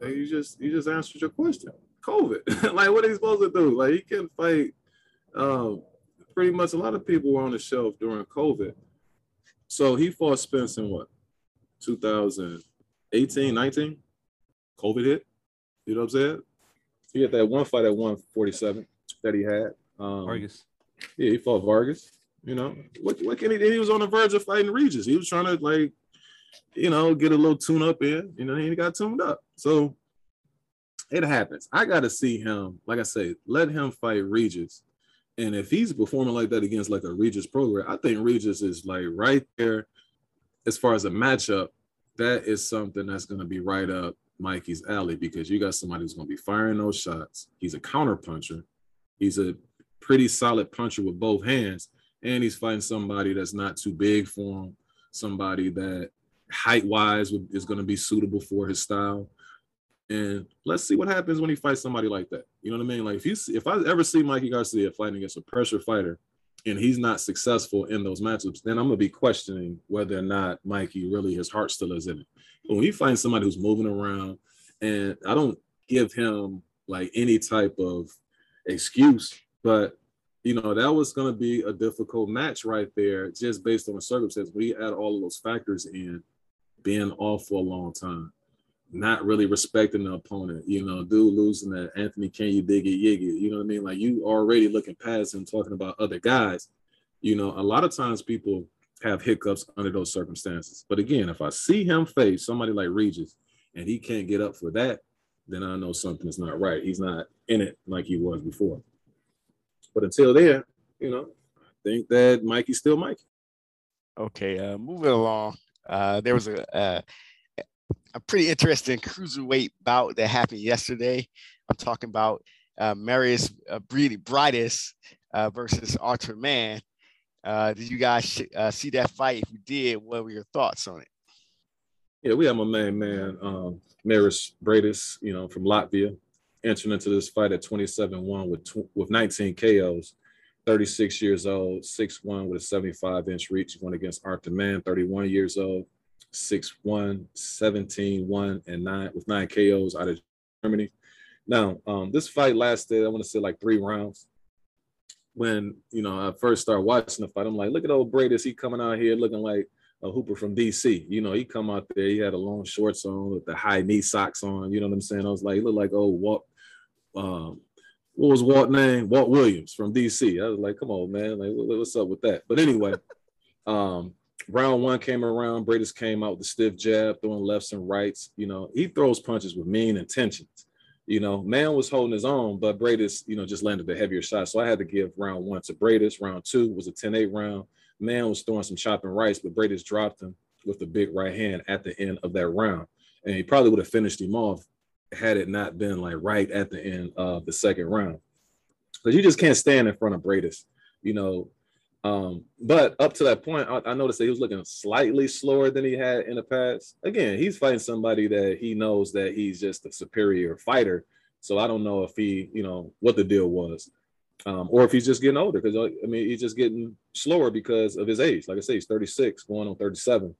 You just you just answered your question. COVID. like what are you supposed to do? Like he can fight um, pretty much a lot of people were on the shelf during COVID. So he fought Spence in what, 2018, 19? COVID hit. You know what I'm saying? He had that one fight at 147 that he had. Um, Vargas. Yeah, he fought Vargas. You know, what, what can he He was on the verge of fighting Regis. He was trying to, like, you know, get a little tune up in. You know, he got tuned up. So it happens. I got to see him, like I say, let him fight Regis and if he's performing like that against like a Regis Prograis, I think Regis is like right there as far as a matchup. That is something that's going to be right up Mikey's alley because you got somebody who's going to be firing those shots. He's a counter puncher. He's a pretty solid puncher with both hands, and he's fighting somebody that's not too big for him. Somebody that height wise is going to be suitable for his style. And let's see what happens when he fights somebody like that. You know what I mean? Like if you if I ever see Mikey Garcia fighting against a pressure fighter and he's not successful in those matchups, then I'm gonna be questioning whether or not Mikey really his heart still is in it. But when you find somebody who's moving around, and I don't give him like any type of excuse, but you know that was going to be a difficult match right there, just based on the circumstances. We add all of those factors in, being off for a long time not really respecting the opponent. You know, dude losing that Anthony, can you dig it, yig it? You know what I mean? Like you already looking past him, talking about other guys. You know, a lot of times people have hiccups under those circumstances. But again, if I see him face somebody like Regis and he can't get up for that, then I know something is not right. He's not in it like he was before. But until then, you know, I think that Mikey's still Mikey. Okay, uh, moving along. Uh, there was a uh, a pretty interesting cruiserweight bout that happened yesterday. I'm talking about uh, Marius uh, Briedis uh, versus Artur Mann. Uh, did you guys sh- uh, see that fight? If you did, what were your thoughts on it? Yeah, we have my main man, um, Marius Briedis, you know, from Latvia, entering into this fight at 27-1 with tw- with 19 KOs. 36 years old, 6-1 with a 75 inch reach, going against Artur Mann, 31 years old, 6 1, 17 1, and 9 with nine KOs out of Germany. Now, um, this fight lasted, I want to say like three rounds. When you know I first started watching the fight, I'm like, look at old Briedis, he coming out here looking like a hooper from DC. You know, he come out there, he had a long shorts on with the high knee socks on. You know what I'm saying? I was like, he looked like old Walt. Um, what was Walt name? Walt Williams from DC. I was like, come on, man, like what's up with that? But anyway, um, round one came around, Briedis came out with the stiff jab, throwing lefts and rights. You know, he throws punches with mean intentions. You know, man was holding his own, but Briedis, you know, just landed the heavier shot. So I had to give round one to Briedis. Round two was a 10-8 round. Man was throwing some chopping rights, but Briedis dropped him with the big right hand at the end of that round. And he probably would have finished him off had it not been like right at the end of the second round. Because you just can't stand in front of Briedis. You know, um, but up to that point, I, I, noticed that he was looking slightly slower than he had in the past. Again, he's fighting somebody that he knows that he's just a superior fighter. So I don't know if he, you know, what the deal was, um, or if he's just getting older. Because I mean, he's just getting slower because of his age. Like I say, he's 36, going on 37.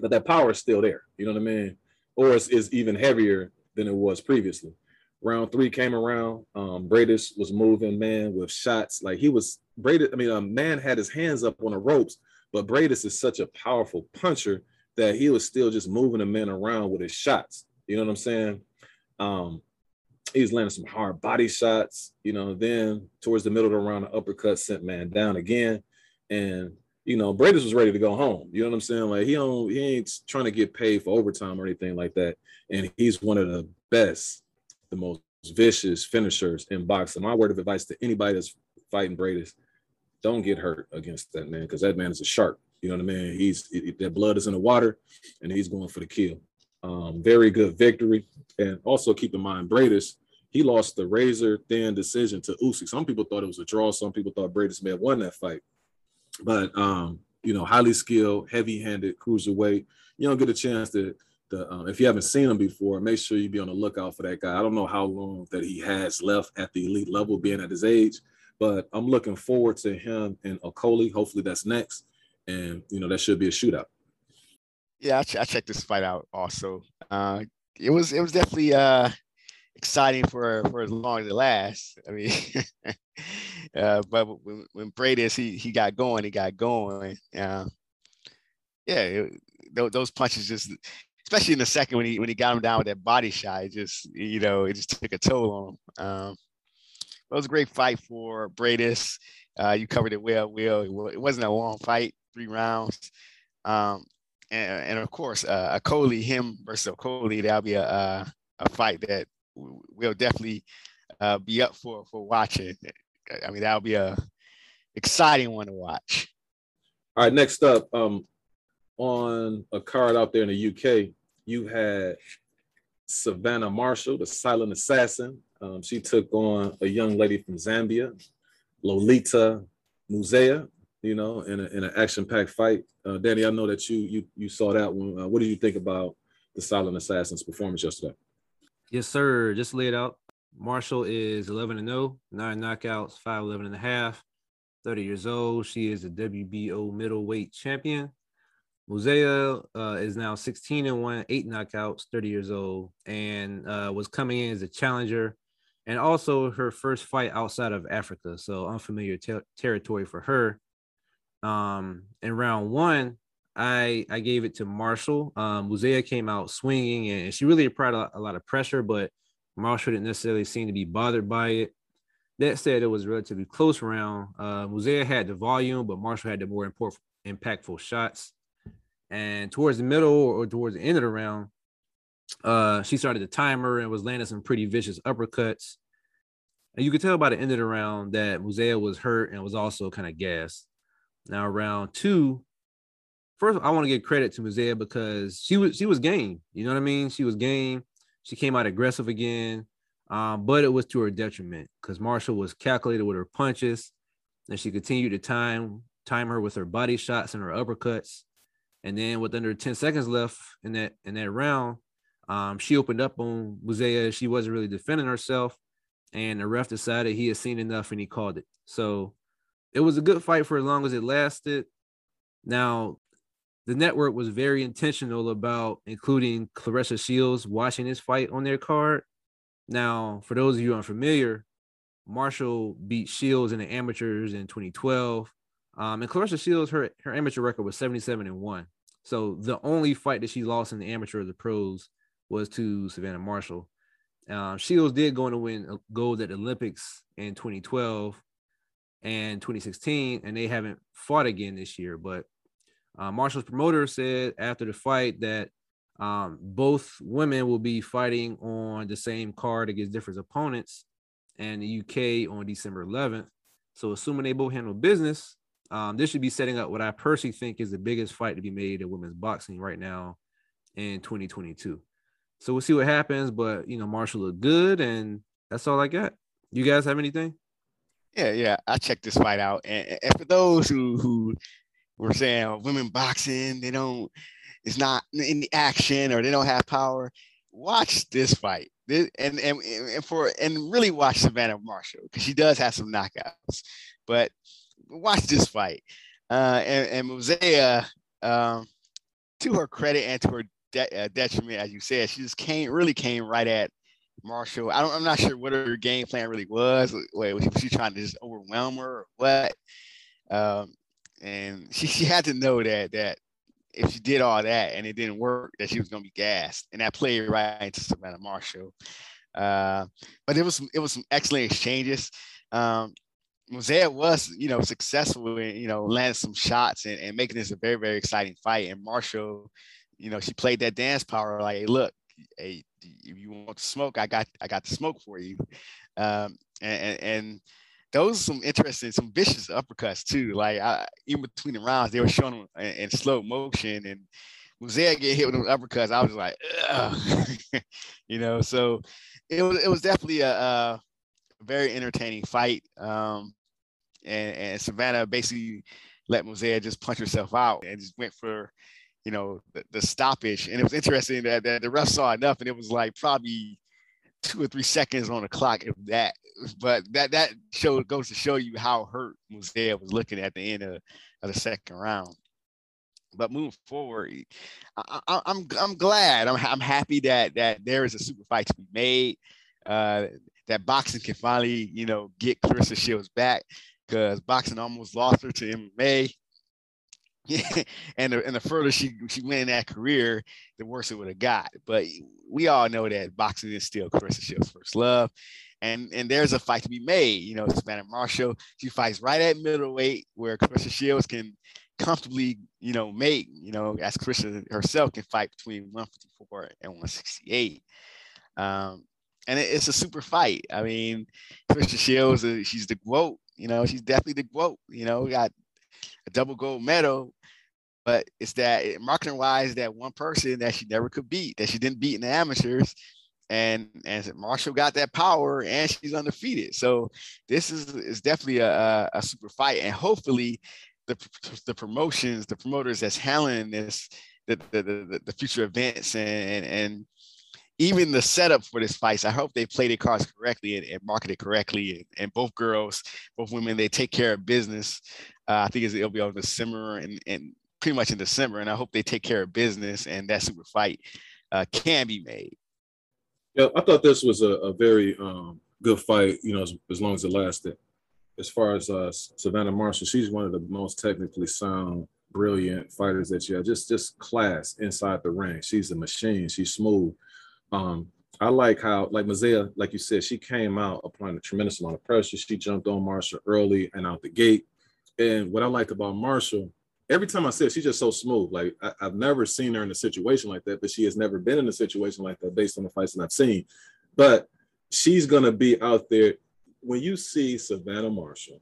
But that power is still there. You know what I mean? Or it's, it's even heavier than it was previously. Round three came around. Um, Briedis was moving, man, with shots. Like he was Briedis. I mean, a man had his hands up on the ropes, but Briedis is such a powerful puncher that he was still just moving the men around with his shots. You know what I'm saying? Um, he's landing some hard body shots. You know, then towards the middle of the round, the uppercut sent man down again, and you know, Briedis was ready to go home. You know what I'm saying? Like he don't he ain't trying to get paid for overtime or anything like that. And he's one of the best, the most vicious finishers in boxing. My word of advice to anybody that's fighting Briedis, don't get hurt against that man because that man is a shark. You know what I mean? He's that blood is in the water, and he's going for the kill. Um, very good victory, and also keep in mind Briedis. He lost the razor thin decision to Usyk. Some people thought it was a draw. Some people thought Briedis may have won that fight but um, you know, highly skilled, heavy-handed cruiserweight. You don't get a chance to, to um, if you haven't seen him before, make sure you be on the lookout for that guy. I don't know how long that he has left at the elite level, being at his age, but I'm looking forward to him and Okolie. Hopefully, that's next, and you know, that should be a shootout. Yeah, I, ch- I checked this fight out also. Uh, it was it was definitely uh, exciting for for as long as it lasts. I mean, uh, but when, when Briedis he he got going, he got going. Uh, yeah, it, those punches just, especially in the second when he when he got him down with that body shot, it just you know it just took a toll on him. Um, it was a great fight for Briedis. Uh, you covered it well, Will. It wasn't a long fight, three rounds. Um, and, and, of course, uh, Okolie, him versus Okolie, that'll be a, a, a fight that we'll definitely uh, be up for for watching. I mean, that'll be a exciting one to watch. All right, next up, um, on a card out there in the UK, you had Savannah Marshall, the silent assassin. Um, she took on a young lady from Zambia, Lolita Muzeya, you know, in, a, in an action-packed fight. Uh, Danny, I know that you you you saw that one. Uh, what do you think about the silent assassin's performance yesterday? Yes, sir. Just laid out. Marshall is 11 and 0, nine knockouts, 5 11 and a half, 30 years old. She is a WBO middleweight champion. Muzeya uh, is now 16 and 1, eight knockouts, 30 years old, and uh, was coming in as a challenger and also her first fight outside of Africa. So unfamiliar ter- territory for her. Um, in round one, I I gave it to Marshall. Um, Muzeya came out swinging, and she really applied a, a lot of pressure, but Marshall didn't necessarily seem to be bothered by it. That said, it was relatively close round. Uh, Muzeya had the volume, but Marshall had the more important, impactful shots. And towards the middle or towards the end of the round, uh, she started the timer and was landing some pretty vicious uppercuts. And you could tell by the end of the round that Muzeya was hurt and was also kind of gassed. Now, round two, first I want to give credit to Muzeya because she was she was game. You know what I mean? She was game. She came out aggressive again, um, but it was to her detriment because Marshall was calculated with her punches, and she continued to time time her with her body shots and her uppercuts. And then with under 10 seconds left in that in that round, um, she opened up on Muzeya. She wasn't really defending herself, and the ref decided he had seen enough and he called it. So it was a good fight for as long as it lasted. Now, the network was very intentional about including Claressa Shields watching this fight on their card. Now, for those of you unfamiliar, Marshall beat Shields in the amateurs in 2012. Um, and Claressa Shields, her, her amateur record was 77 and 1. So the only fight that she lost in the amateur of the pros was to Savannah Marshall. Um, Shields did go on to win gold at the Olympics in 2012 and 2016, and they haven't fought again this year. But uh, Marshall's promoter said after the fight that um, both women will be fighting on the same card against different opponents and the UK on December 11th. So, assuming they both handle business, um, this should be setting up what I personally think is the biggest fight to be made in women's boxing right now in 2022. So we'll see what happens, but you know, Marshall looked good, and that's all I got. You guys have anything? Yeah, yeah, I checked this fight out, and, and for those who who were saying oh, women boxing, they don't, it's not in the action or they don't have power. Watch this fight, this, and and and for and really watch Savannah Marshall because she does have some knockouts, but watch this fight. Uh, and, and Muzeya, um, to her credit and to her de- uh, detriment, as you said, she just came really came right at Marshall. I don't, I'm not sure what her game plan really was. Wait, was she trying to just overwhelm her or what? Um, and she, she had to know that that if she did all that and it didn't work, that she was going to be gassed, and that played right into Savannah Marshall. Uh, but it was it was some excellent exchanges. Um, Muzeya was, you know, successful in, you know, landing some shots and, and making this a very, very exciting fight. And Marshall, you know, she played that dance power like, hey, look, hey, if you want to smoke, I got I got the smoke for you. Um, and, and those are some interesting, some vicious uppercuts too. Like I, even between the rounds, they were showing them in, in slow motion, and Muzeya get hit with those uppercuts. I was like, you know. So it was it was definitely a, a very entertaining fight. Um, and, and Savannah basically let Muzeya just punch herself out and just went for, you know, the, the stoppage. And it was interesting that, that the ref saw enough, and it was like probably two or three seconds on the clock if that. But that that show goes to show you how hurt Muzeya was looking at the end of, of the second round. But moving forward, I, am I'm, I'm glad. I'm I'm happy that that there is a super fight to be made. Uh, that boxing can finally, you know, get Claressa Shields back because boxing almost lost her to MMA. And the, and the further she she went in that career, the worse it would have got. But we all know that boxing is still Claressa Shields' first love, and and there's a fight to be made. You know, Savannah Marshall she fights right at middleweight where Claressa Shields can comfortably, you know, make you know as Claressa herself can fight between 154 and 168. Um, and it's a super fight. I mean, Claressa Shields, she's the quote. You know, she's definitely the quote. You know, got a double gold medal, but it's that marketing wise, that one person that she never could beat, that she didn't beat in the amateurs. And and Marshall got that power, and she's undefeated. So this is is definitely a, a, super fight, and hopefully, the the promotions, the promoters that's handling this, the the, the, the future events and and even the setup for this fight, I hope they play their cards correctly and, and market it correctly. And, and, both girls, both women, they take care of business. Uh, I think it'll be on December and, and pretty much in December. And I hope they take care of business and that super fight uh, can be made. Yeah, I thought this was a, a very um, good fight, you know, as, as, long as it lasted. As far as uh, Savannah Marshall, she's one of the most technically sound, brilliant fighters that you have. Just, just class inside the ring. She's a machine. She's smooth um, I like how, like Muzeya, like you said, she came out applying a tremendous amount of pressure. She jumped on Marshall early and out the gate. And what I like about Marshall, every time I see it, she's just so smooth. Like I, have never seen her in a situation like that, but she has never been in a situation like that based on the fights that I've seen. But she's gonna be out there. When you see Savannah Marshall,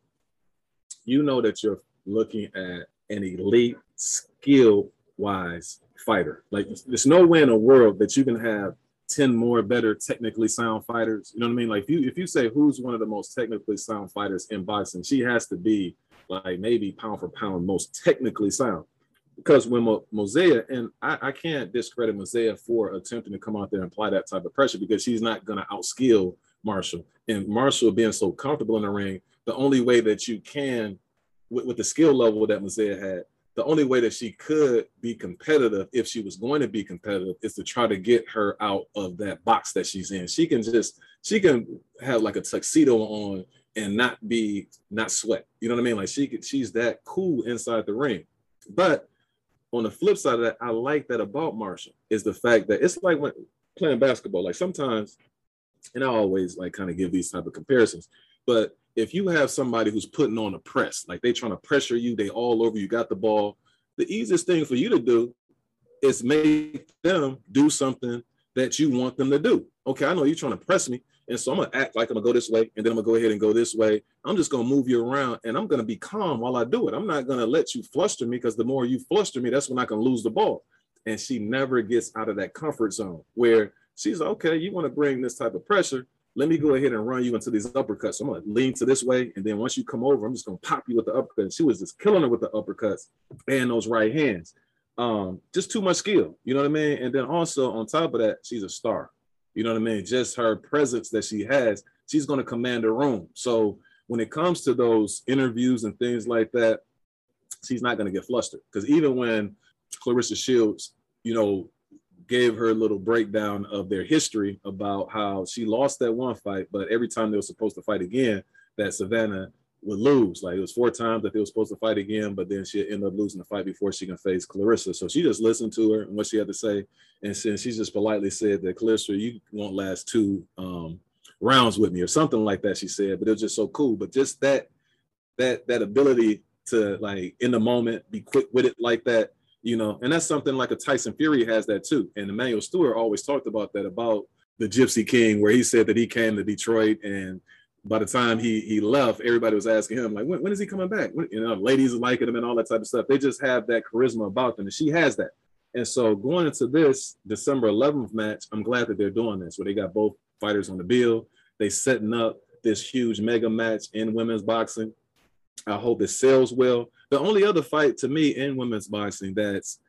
you know that you're looking at an elite skill wise fighter. Like there's no way in the world that you can have 10 more better technically sound fighters. You know what I mean? Like if you if you say who's one of the most technically sound fighters in boxing, she has to be like maybe pound for pound most technically sound. Because when Mo- Muzeya, and I, I can't discredit Muzeya for attempting to come out there and apply that type of pressure because she's not going to outskill Marshall. And Marshall being so comfortable in the ring, the only way that you can, with, with the skill level that Muzeya had, the only way that she could be competitive if she was going to be competitive is to try to get her out of that box that she's in. She can just she can have like a tuxedo on and not be not sweat. You know what I mean? Like she could she's that cool inside the ring. But on the flip side of that, I like that about Marshall is the fact that it's like when playing basketball. Like sometimes, and I always like kind of give these type of comparisons, but if you have somebody who's putting on a press, like they trying to pressure you, they all over you, got the ball. The easiest thing for you to do is make them do something that you want them to do. Okay, I know you're trying to press me, and so I'm gonna act like I'm gonna go this way, and then I'm gonna go ahead and go this way. I'm just gonna move you around, and I'm gonna be calm while I do it. I'm not gonna let you fluster me because the more you fluster me, that's when I can lose the ball. And she never gets out of that comfort zone where she's okay. You want to bring this type of pressure, let me go ahead and run you into these uppercuts. So I'm gonna lean to this way, and then once you come over, I'm just gonna pop you with the uppercut. And she was just killing her with the uppercuts and those right hands. Um, just too much skill, you know what I mean? And then also on top of that, she's a star. You know what I mean? Just her presence that she has, she's gonna command a room. So when it comes to those interviews and things like that, she's not gonna get flustered. Because even when Claressa Shields, you know, gave her a little breakdown of their history about how she lost that one fight, but every time they were supposed to fight again, that Savannah would lose. Like it was four times that they were supposed to fight again, but then she ended up losing the fight before she can face Claressa. So she just listened to her and what she had to say. And since she just politely said that Claressa, you won't last two um, rounds with me or something like that, she said, but it was just so cool. But just that that that ability to like in the moment be quick with it like that, you know, and that's something like a Tyson Fury has that too. And Emanuel Steward always talked about that about the Gypsy King, where he said that he came to Detroit and by the time he he left, everybody was asking him like, when, when is he coming back? When, you know, ladies liking him and all that type of stuff. They just have that charisma about them, and she has that. And so going into this December 11th match, I'm glad that they're doing this, where they got both fighters on the bill. They setting up this huge mega match in women's boxing. I hope it sells well. The only other fight to me in women's boxing that's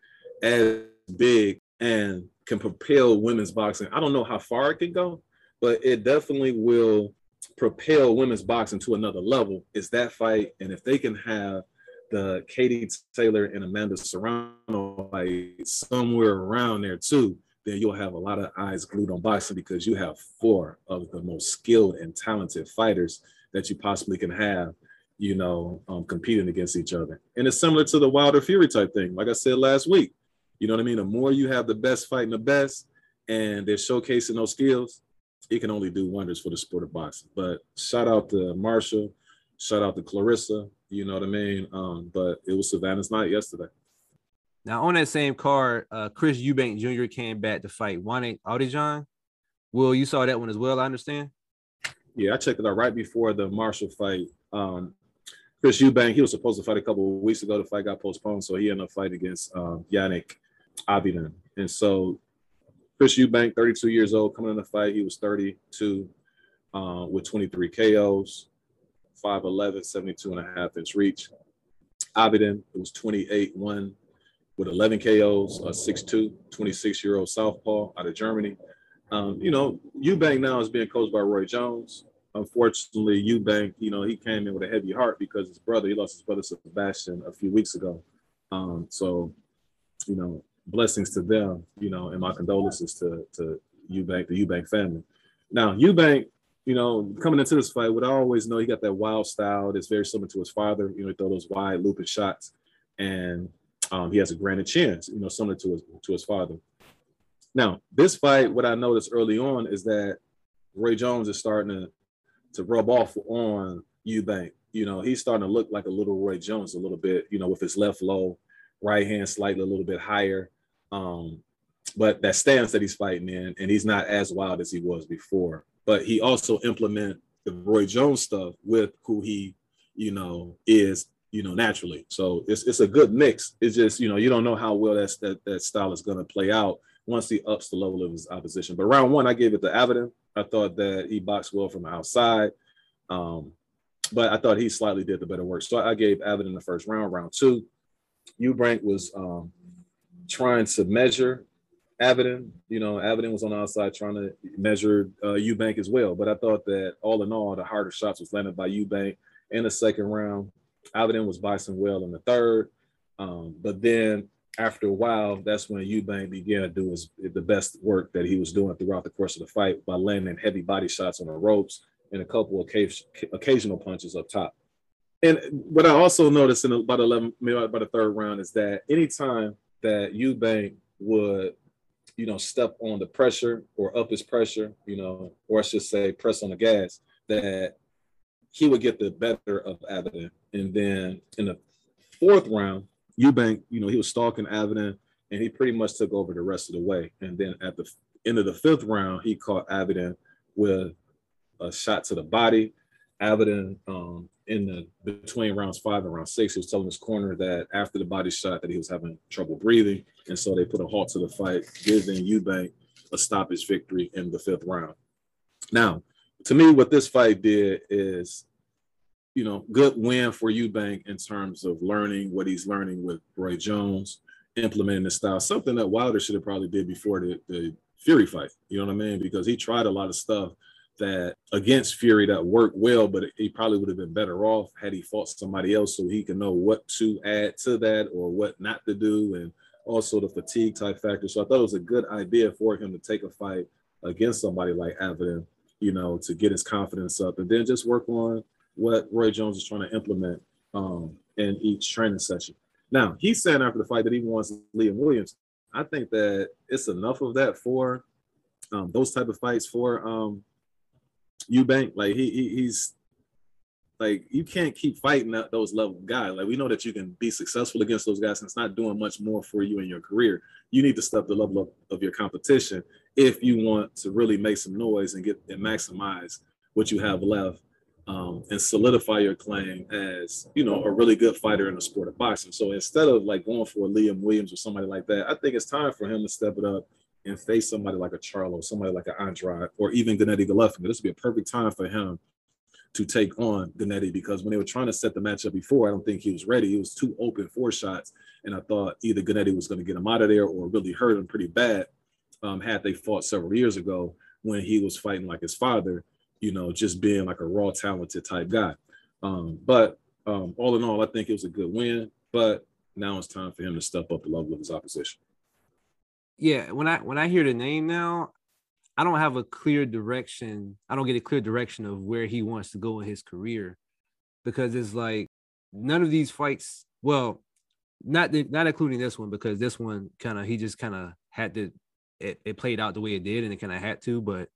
as big and can propel women's boxing. I don't know how far it can go, but it definitely will propel women's boxing to another level. Is that fight, and if they can have the Katie Taylor and Amanda Serrano fight somewhere around there too, then you'll have a lot of eyes glued on boxing because you have four of the most skilled and talented fighters that you possibly can have, you know, um, competing against each other. And it's similar to the Wilder Fury type thing. Like I said last week, you know what I mean? The more you have the best fighting the best and they're showcasing those skills, it can only do wonders for the sport of boxing. But shout out to Marshall, shout out to Claressa, you know what I mean? Um, but it was Savannah's night yesterday. Now on that same card, uh, Chris Eubank Jr. came back to fight Wanik Awdijan. Will, you saw that one as well, I understand? Yeah, I checked it out right before the Marshall fight. Um, Chris Eubank, he was supposed to fight a couple of weeks ago. The fight got postponed, so he ended up fighting against um, Yannick Awdijan. And so Chris Eubank, 32 years old, coming in the fight. He was 32 uh, with 23 KOs, 5'11, 72 and a half inch reach. Awdijan, it was 28 1 with 11 KOs, a 6'2, 26 year old Southpaw out of Germany. Um, you know, Eubank now is being coached by Roy Jones. Unfortunately, Eubank, you know, he came in with a heavy heart because his brother, he lost his brother Sebastian a few weeks ago. Um, so, you know, blessings to them, you know, and my condolences to to Eubank, the Eubank family. Now, Eubank, you know, coming into this fight, what I always know, he got that wild style that's very similar to his father. You know, he throw those wide looping shots, and um, he has a granted chance, you know, similar to his to his father. Now, this fight, what I noticed early on is that Roy Jones is starting to to rub off on Eubank. You know, he's starting to look like a little Roy Jones a little bit, you know, with his left low, right hand slightly a little bit higher. Um, but that stance that he's fighting in, and he's not as wild as he was before. But he also implement the Roy Jones stuff with who he, you know, is, you know, naturally. So it's it's a good mix. It's just, you know, you don't know how well that that style is gonna play out once he ups the level of his opposition. But round one, I gave it to Awdijan. I thought that he boxed well from outside. Um, but I thought he slightly did the better work. So I gave Awdijan the first round. Round two, Eubank was um, trying to measure Awdijan. You know, Awdijan was on the outside trying to measure uh, Eubank as well. But I thought that all in all, the harder shots was landed by Eubank in the second round. Awdijan was boxing well in the third. Um, but then after a while, that's when Eubank began to do his the best work that he was doing throughout the course of the fight by landing heavy body shots on the ropes and a couple of occasional punches up top. And what I also noticed in about 11, maybe about the third round is that anytime that Eubank would, you know, step on the pressure or up his pressure, you know, or I should say press on the gas, that he would get the better of Awdijan. And then in the fourth round, Eubank, you know, he was stalking Awdijan and he pretty much took over the rest of the way. And then at the end of the fifth round, he caught Awdijan with a shot to the body. Awdijan um, in the between rounds five and round six, he was telling his corner that after the body shot that he was having trouble breathing, and so they put a halt to the fight, giving Eubank a stoppage victory in the fifth round. Now, to me, what this fight did is, you know, good win for Eubank in terms of learning what he's learning with Roy Jones, implementing the style, something that Wilder should have probably did before the, the Fury fight. You know what I mean? Because he tried a lot of stuff that against Fury that worked well, but he probably would have been better off had he fought somebody else so he can know what to add to that or what not to do, and also the fatigue type factor. So I thought it was a good idea for him to take a fight against somebody like Awdijan, you know, to get his confidence up and then just work on what Roy Jones is trying to implement um, in each training session. Now, he's saying after the fight that he wants Liam Williams. I think that it's enough of that for um, those type of fights for um, Eubank, like he, he he's like you can't keep fighting those level guys. Like we know that you can be successful against those guys, and it's not doing much more for you in your career. You need to step the level of your competition if you want to really make some noise and get and maximize what you have left um, and solidify your claim as you know a really good fighter in the sport of boxing. So instead of like going for Liam Williams or somebody like that, I think it's time for him to step it up and face somebody like a Charlo, somebody like an Andrade, or even Gennady Golovkin. This would be a perfect time for him to take on Gennady because when they were trying to set the matchup before, I don't think he was ready. He was too open for shots, and I thought either Gennady was going to get him out of there or really hurt him pretty bad. Um, had they fought several years ago when he was fighting like his father you know, just being like a raw talented type guy. Um, but um, all in all, I think it was a good win. But now it's time for him to step up the level of his opposition. Yeah, when I when I hear the name now, I don't have a clear direction. I don't get a clear direction of where he wants to go in his career because it's like none of these fights. Well, not the, not including this one because this one kind of he just kind of had to. It, it played out the way it did and it kind of had to, but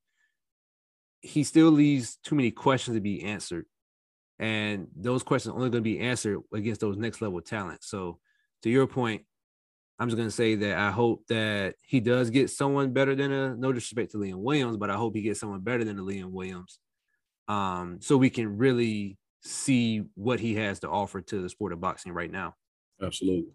he still leaves too many questions to be answered. And those questions are only going to be answered against those next level talent. So to your point, I'm just to say that I hope that he does get someone better than a no disrespect to Liam Williams, but I hope he gets someone better than a Liam Williams. Um, so we can really see what he has to offer to the sport of boxing right now. Absolutely.